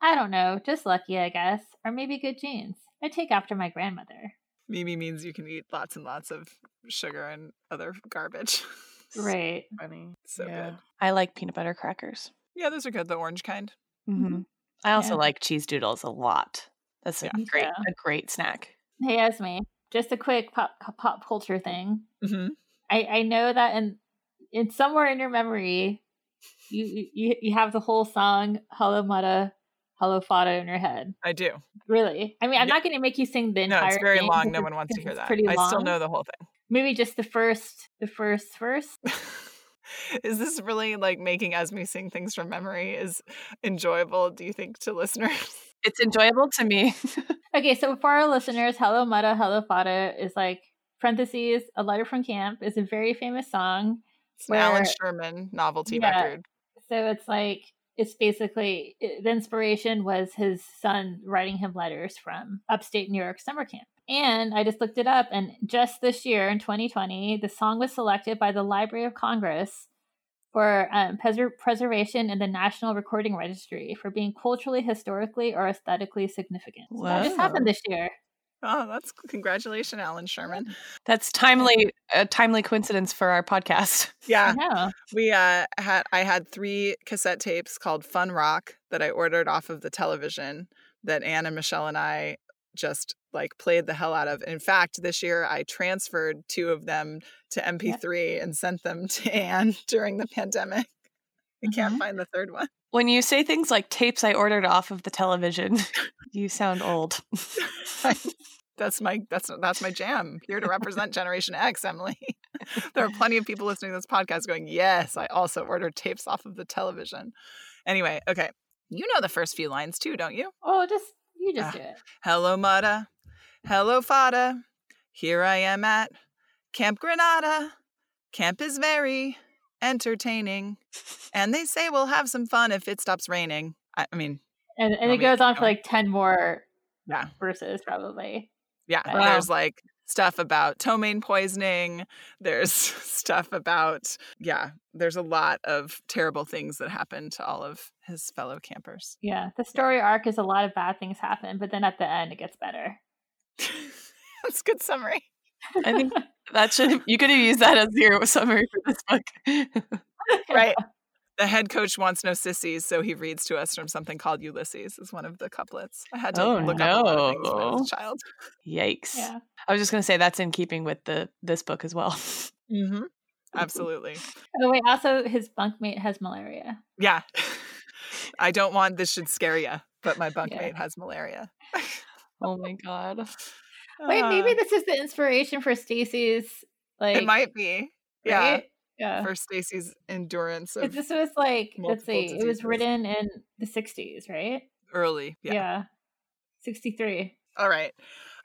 "I don't know, just lucky, I guess, or maybe good genes. I take after my grandmother." mimi means you can eat lots and lots of sugar and other garbage Right. Funny. so good I like peanut butter crackers. yeah those are good the orange kind hmm I also Yeah. like cheese doodles a lot. That's a Yeah. great, Yeah. a great snack. Hey, Esme, just a quick pop pop culture thing. hmm I I know that in in somewhere in your memory, you you you have the whole song "Hello Muddah, Hello Faddah" in your head. i do Really? I mean, I'm Yeah. not going to make you sing the entire. no it's very thing long no one wants to because hear it's that Pretty i still know the whole Maybe just the first, the first verse. is this really like making esme sing things from memory is enjoyable do you think to listeners It's enjoyable to me. Okay, so for our listeners, "Hello Muddah, Hello Faddah" is like parentheses. A letter from camp is a very famous song. it's an allan sherman novelty Yeah. record So it's like it's basically the inspiration was his son writing him letters from upstate New York summer camp. And I just looked it up, and just this year in 2020, the song was selected by the Library of Congress for um, preser- preservation in the National Recording Registry for being culturally, historically, or aesthetically significant. So that just happened this year. oh that's congratulations allan sherman That's timely, a timely coincidence for our podcast. yeah I know. We uh had I had three cassette tapes called Fun Rock that I ordered off of the television that Anne and Michelle and I just like played the hell out of. In fact, this year I transferred two of them to MP3 and sent them to Anne during the pandemic. I can't Mhm. find the third one. When you say things like tapes I ordered off of the television, you sound old. That's my that's that's my jam. Here to represent Generation X, Emily. there are plenty of people listening to this podcast going, "Yes, I also ordered tapes off of the television." Anyway, okay. You know the first few lines too, don't you? Oh, just you just Ah. do it. Hello, Muddah. Hello, Faddah. Here I am at Camp Granada. Camp is very entertaining. And they say we'll have some fun if it stops raining. I, I mean, And, and it goes on for like 10 more Yeah. verses, probably. yeah, Wow. there's like stuff about ptomaine poisoning. There's stuff about, yeah, there's a lot of terrible things that happen to all of his fellow campers. Yeah, the story arc is a lot of bad things happen, but then at the end it gets better. That's a good summary. I think that should you could have used that as your summary for this book. right. The head coach wants no sissies, so he reads to us from something called Ulysses. Is one of the couplets. I had to Oh, look up a lot of things when I was a child. Yikes. Yeah. I was just gonna say that's in keeping with the this book as well. Mm-hmm. Absolutely. Oh wait, also his bunkmate has malaria. Yeah. I don't want this should scare you, but my bunkmate Yeah. has malaria. oh my god. Wait, maybe Uh, this is the inspiration for Stacey's like it might be. Yeah. right? Yeah. For Stacey's endurance 'Cause of this was like let's multiple see, it was written in the sixties, right? early. Yeah. Yeah. Sixty three. All right.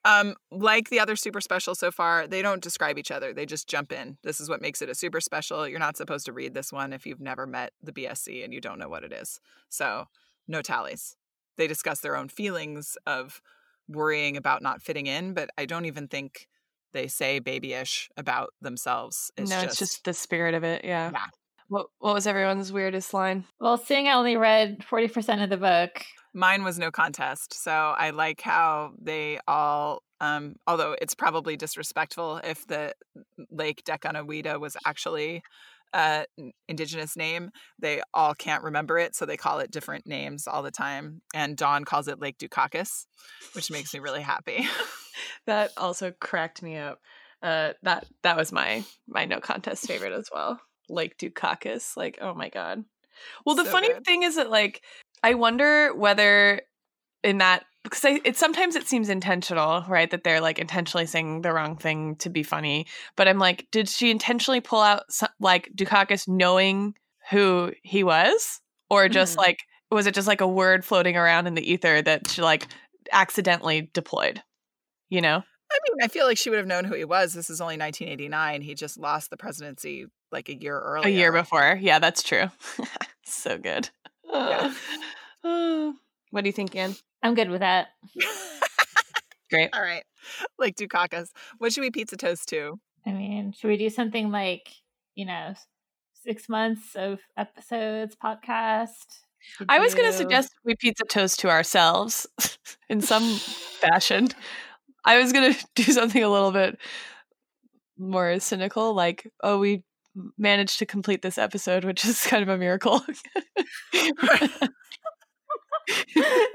Um, like the other super special so far, they don't describe each other. They just jump in. This is what makes it a super special. You're not supposed to read this one if you've never met the BSC and you don't know what it is. So, no tallies. They discuss their own feelings of worrying about not fitting in, but I don't even think they say babyish about themselves. It's no, just, it's just the spirit of it. Yeah. Yeah. What What was everyone's weirdest line? Well, seeing I only read forty percent of the book. Mine was no contest. So I like how they all, um, although it's probably disrespectful if the Lake Decanawida was actually uh, an indigenous name, they all can't remember it. So they call it different names all the time. And Dawn calls it Lake Dukakis, which makes me really happy. That also cracked me up. Uh, that that was my my no contest favorite as well. Like Dukakis. Like, oh my god. Well, the So funny good. thing is that like I wonder whether in that because I, it sometimes it seems intentional, right? That they're like intentionally saying the wrong thing to be funny. But I'm like, did she intentionally pull out some, like Dukakis knowing who he was, or just Mhm. like was it just like a word floating around in the ether that she like accidentally deployed? You know? I mean, I feel like she would have known who he was. This is only 1989. He just lost the presidency like a year earlier. A year before. Yeah, that's true. so good. Yeah. What do you think, Anne? I'm good with that. Great. All right. Like Dukakis. What should we pizza toast to? I mean, should we do something like, you know, six months of episodes podcast? Should I was going to suggest we pizza toast to ourselves in some fashion. I was going to do something a little bit more cynical, like, oh, we managed to complete this episode, which is kind of a miracle. yeah.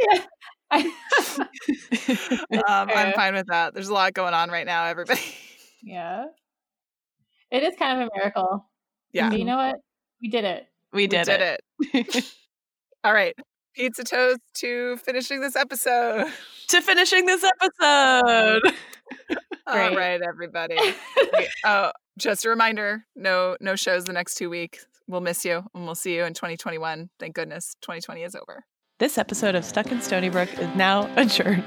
I, Um, I'm fine with that. There's a lot going on right now, everybody. yeah. It is kind of a miracle. yeah, But you know what? We did it. we we did, did it. it. All right. Pizza toast to finishing this episode. to finishing this episode. All right, everybody. Okay, oh, just a reminder: no, no shows the next two weeks. We'll miss you, and we'll see you in 2021. Thank goodness 2020 is over. This episode of Stuck in Stoneybrook is now adjourned.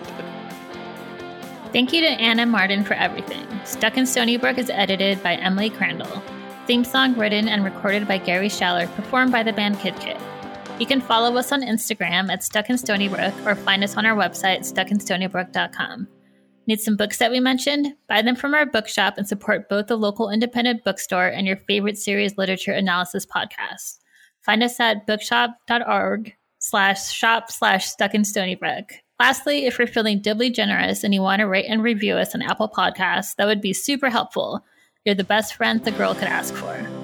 Thank you to Ann M. Martin for everything. Stuck in Stoneybrook is edited by Emily Crandall. Theme song written and recorded by Gary Schaller, performed by the band Kid Kid. You can follow us on Instagram at Stuck in Stoneybrook or find us on our website, stuckinstonybrook.com. Need some books that we mentioned? Buy them from our bookshop and support both the local independent bookstore and your favorite series literature analysis podcast. Find us at bookshop.org slash shop slash stuck in Stoneybrook. Lastly, if you're feeling doubly generous and you want to rate and review us on Apple Podcasts, that would be super helpful. You're the best friend the girl could ask for.